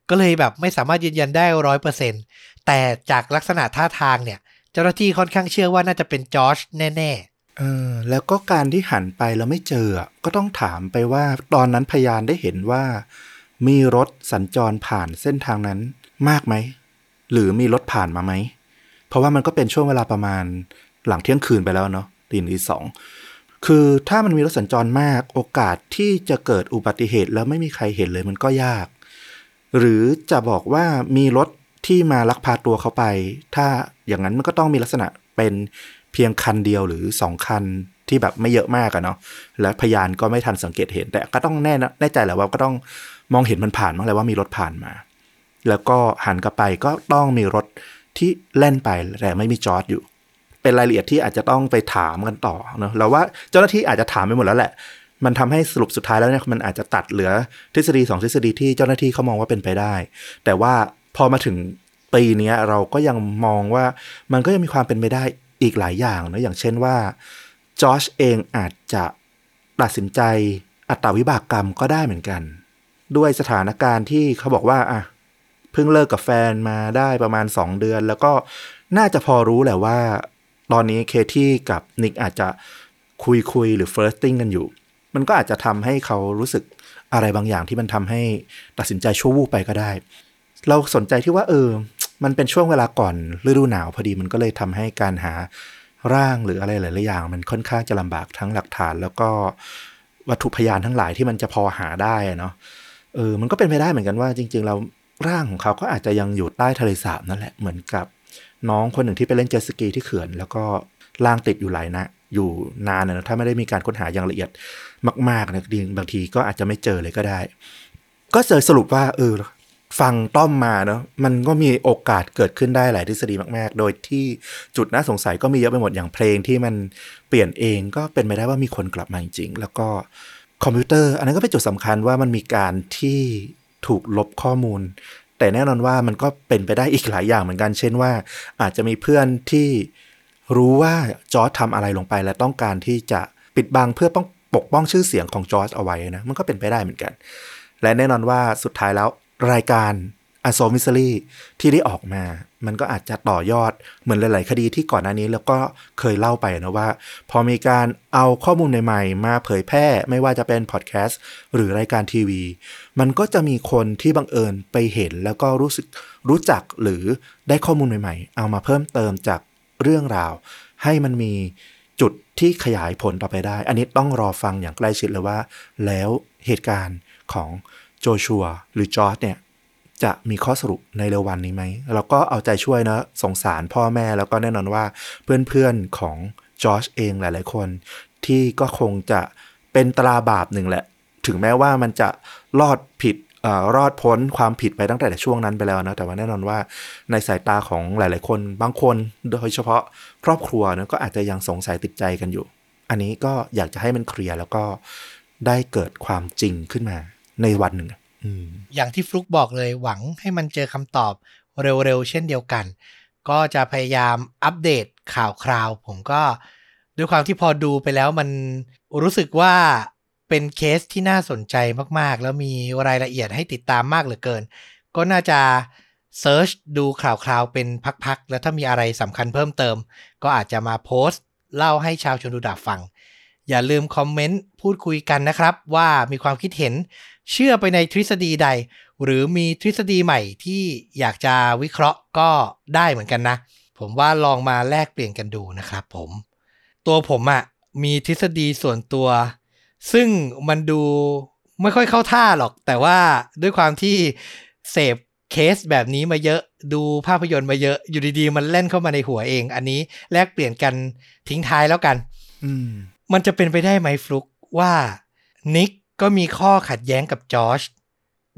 ก็เลยแบบไม่สามารถยืนยันได้ร้อยเปอร์เซ็นแต่จากลักษณะท่าทางเนี่ย เจ้าหน้าที่ค่อนข้างเชื่อว่าน่าจะเป็นจอร์จแน่ ๆ เออแล้วก็การที่หันไปแล้วไม่เจอก็ต้องถามไปว่า ตอนนั้นพยานได้เห็นว่า มีรถสัญจรผ่านเส้นทางนั้นมากไหม หรือมีรถผ่านมาไหม เพราะว่ามันก็เป็นช่วงเวลาประมาณหลังเที่ยงคืนไปแล้วเนาะตีหนึ่งตีสองคือถ้ามันมีรถสัญจรมากโอกาสที่จะเกิดอุบัติเหตุแล้วไม่มีใครเห็นเลยมันก็ยาก หรือจะบอกว่ามีรถที่มาลักพาตัวเขาไป ถ้าอย่างนั้นมันก็ต้องมีลักษณะเป็น เพียงคันเดียวหรือสองคันที่แบบไม่เยอะมากอะเนาะและพยานก็ไม่ทันสังเกตเห็น แต่ก็ต้องแน่นะแน่ใจแหละว่าก็ต้องมองเห็นมันผ่านมั้งแหละว่ามีรถผ่านมา แล้วก็หันกลับไปก็ต้องมีรถที่แล่นไปแต่ไม่มีจอดอยู่ เป็นรายละเอียดที่อาจจะต้องไปถามกันต่อเนอะเราว่าเจ้าหน้าที่อาจจะถามไปหมดแล้วแหละ มันทำให้สรุปสุดท้ายแล้วเนี่ยมันอาจจะตัดเหลือทฤษฎีสองทฤษฎีที่เจ้าหน้าที่เขามองว่าเป็นไปได้ แต่ว่าพอมาถึงปีนี้เราก็ยังมองว่ามันก็ยังมีความเป็นไปได้ อีกหลายอย่างนะอย่างเช่นว่าจอชเองอาจจะตัดสินใจอัตาวิบากกรรมก็ได้เหมือนกัน ด้วยสถานการณ์ที่เขาบอกว่าอะเพิ่งเลิกกับแฟนมาได้ประมาณ 2 เดือน แล้วก็น่าจะพอรู้แหละว่า ตอนนี้เคที่กับนิกอาจจะคุยคุยหรือ firsting กันอยู่ มันก็อาจจะทำให้เขารู้สึกอะไรบางอย่างที่มันทำให้ตัดสินใจชั่ววูบไปก็ได้ เราสนใจที่ว่าเออ มันเป็นช่วงเวลาก่อนฤดูหนาวพอดีมันก็เลยทำให้การหาร่างหรืออะไรหลายๆอย่าง มันค่อนข้างจะลำบากทั้งหลักฐาน แล้วก็วัตถุพยานทั้งหลายที่มันจะพอหาได้เนาะเออมันก็เป็นไปได้เหมือนกันว่า จริง ๆ เราร่างของเขาก็อาจจะยังอยู่ใต้ทะเลสาบนั่นแหละเหมือนกับน้องคนหนึ่งที่ไปเล่นเจ็ตสกีที่เขื่อน แล้วก็ร่างติดอยู่หลายนะ อยู่นานนะถ้าไม่ได้มีการค้นหาอย่างละเอียดมากๆนะบางทีก็อาจจะไม่เจอเลยก็ได้ ก็เสรุปว่าเออ ฟังต้อมมาเนาะมันก็มีโอกาสเกิดขึ้นได้หลายทฤษฎีมาก ๆ โดยที่จุดน่าสงสัยก็มีเยอะไปหมดอย่างเพลงที่มันเปลี่ยนเองก็เป็นไปได้ว่ามีคนกลับมาจริงๆแล้วก็คอมพิวเตอร์ อันนั้นก็เป็นจุดสำคัญว่ามันมีการที่ถูกลบข้อมูล แต่แน่นอนว่ามันก็เป็นไปได้อีกหลายอย่างเหมือนกัน เช่นว่า อาจจะมีเพื่อนที่รู้ว่าจอร์จทำอะไรลงไป และต้องการที่จะปิดบังเพื่อป้องปกป้องชื่อเสียงของจอร์จเอาไว้นะมันก็เป็นไปได้เหมือนกัน และแน่นอนว่าสุดท้ายแล้ว รายการ Unsolved Mysteries ที่ได้ออกมา มันก็อาจจะต่อยอดเหมือนหลาย ๆ คดีที่ก่อนหน้านี้แล้วก็เคยเล่าไปนะว่า พอมีการเอาข้อมูลใหม่ ๆ มาเผยแพร่ไม่ว่าจะเป็นพอดแคสต์หรือรายการทีวี มันก็จะมีคนที่บังเอิญไปเห็นแล้วก็รู้สึกรู้จักหรือได้ข้อมูลใหม่ ๆ เอามาเพิ่มเติมจากเรื่องราว ให้มันมีจุดที่ขยายผลต่อไปได้ อันนี้ต้องรอฟังอย่างใกล้ชิดเลยว่า แล้วเหตุการณ์ของ โจชัวหรือจอร์ดเนี่ยจะมีข้อสรุปในเร็ววันนี้ไหมเราก็เอาใจช่วยนะสงสารพ่อแม่แล้วก็แน่นอนว่าเพื่อนๆของจอร์จเองหลาย ๆ คน ที่ก็คงจะเป็นตราบาปหนึ่งแหละ ถึงแม้ว่ามันจะรอดผิดเออรอดพ้นความผิดไปตั้งแต่ช่วงนั้นไปแล้วนะแต่ว่าแน่นอนว่าในสายตาของหลาย ๆ คนบางคนโดยเฉพาะครอบครัวนะก็อาจจะยังสงสัยติดใจกันอยู่ อันนี้ก็อยากจะให้มันเคลียร์แล้วก็ได้เกิดความจริงขึ้นมา ในวันหนึ่งอย่างที่ฟลุกบอกเลยหวังให้มันเจอคำตอบเร็วๆ เช่นเดียวกัน ก็จะพยายามอัปเดตข่าวคราว ผมก็ด้วยความที่พอดูไปแล้วมันรู้สึกว่าเป็นเคสที่น่าสนใจมากๆ แล้วมีรายละเอียดให้ติดตามมากเหลือเกิน ก็น่าจะ search ดูข่าวคราวเป็นพักๆ แล้วถ้ามีอะไรสำคัญเพิ่มเติม ก็อาจจะมาโพสต์ เล่าให้ชาวชนดูดาฟัง อย่าลืมคอมเมนต์พูดคุยกันนะครับ ว่ามีความคิดเห็น เชื่อไปในทฤษฎีใด หรือมีทฤษฎีใหม่ที่อยากจะวิเคราะห์ก็ได้เหมือนกันนะ ผมว่าลองมาแลกเปลี่ยนกันดูนะครับผม ตัวผมอะ่ะมีทฤษฎีส่วนตัว ซึ่งมันดูไม่ค่อยเข้าท่าหรอก แต่ว่าด้วยความที่เสพเคสแบบนี้มาเยอะดูภาพยนตร์มาเยอะอยู่ดีๆ มันเล่นเข้ามาในหัวเอง อันนี้แลกเปลี่ยนกันทิ้งท้ายแล้วกัน อืม มันจะเป็นไปได้ไหมฟลุกว่านิก ก็มีข้อขัดแย้งกับจอร์จ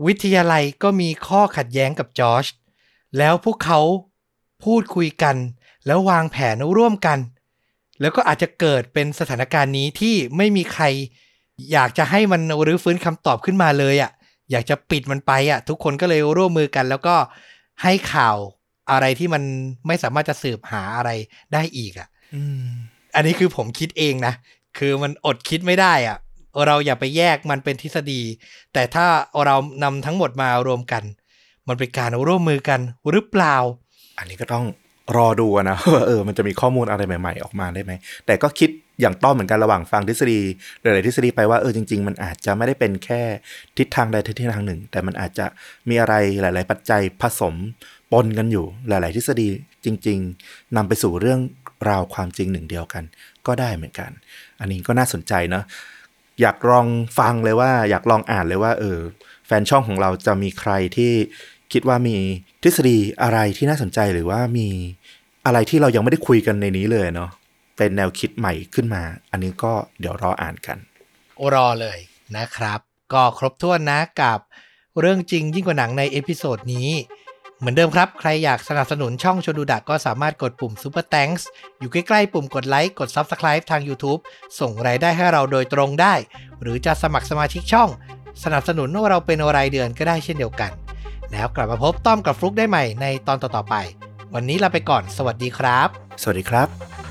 วิทยาลัยก็มีข้อขัดแย้งกับจอร์จแล้วพวกเขาพูดคุยกัน แล้ววางแผนร่วมกัน แล้วก็อาจจะเกิดเป็นสถานการณ์นี้ที่ไม่มีใคร อยากจะให้มันรื้อฟื้นคำตอบขึ้นมาเลยอะ่ะอยากจะปิดมันไปอะ่ะ ทุกคนก็เลยร่วมมือกัน แล้วก็ให้ข่าวอะไรที่มันไม่สามารถจะสืบหาอะไรได้อีกอะอืมอันนี้คือผมคิดเองนะ คือมันอดคิดไม่ได้อะ เราอย่าไปแยกมันเป็นทฤษฎี แต่ถ้าเรานำทั้งหมดมารวมกัน มันเป็นการร่วมมือกันหรือเปล่า อันนี้ก็ต้องรอดูนะว่าเออมันจะมีข้อมูลอะไรใหม่ ๆ ออกมาได้ไหม แต่ก็คิดอย่างต้อมเหมือนกันระหว่างฟังทฤษฎีหลายๆทฤษฎีไปว่าเออจริง ๆ มันอาจจะไม่ได้เป็นแค่ทิศทางใดทิศทางหนึ่ง แต่มันอาจจะมีอะไรหลาย ๆ ปัจจัยผสมปนกันอยู่หลาย ๆ ทฤษฎีจริง ๆนำไปสู่เรื่องราวความจริงหนึ่งเดียวกัน ก็ได้เหมือนกัน อันนี้ก็น่าสนใจเนาะ อยากลองฟังเลยว่า อยากลองอ่านเลยว่า เออ แฟนช่องของเราจะมีใครที่คิดว่ามีทฤษฎีอะไรที่น่าสนใจหรือว่ามีอะไรที่เรายังไม่ได้คุยกันในนี้เลยเนาะเป็นแนวคิดใหม่ขึ้นมา อันนี้ก็เดี๋ยวรออ่านกันรอเลยนะครับ ก็ครบถ้วนนะกับเรื่องจริงยิ่งกว่าหนังในเอพิโซดนี้ เหมือนเดิมครับ ใครอยากสนับสนุนช่องชวนดูดักก็สามารถกดปุ่ม Super Thanks อยู่ใกล้ๆปุ่มกดไลค์ กด Subscribe ทาง YouTube ส่งรายได้ให้เราโดยตรงได้ หรือจะสมัครสมาชิกช่อง สนับสนุนเราเป็นรายเดือนก็ได้เช่นเดียวกัน แล้วกลับมาพบต้อมกับฟลุกได้ใหม่ในตอนต่อๆไป วันนี้ลาไปก่อน สวัสดีครับ สวัสดีครับ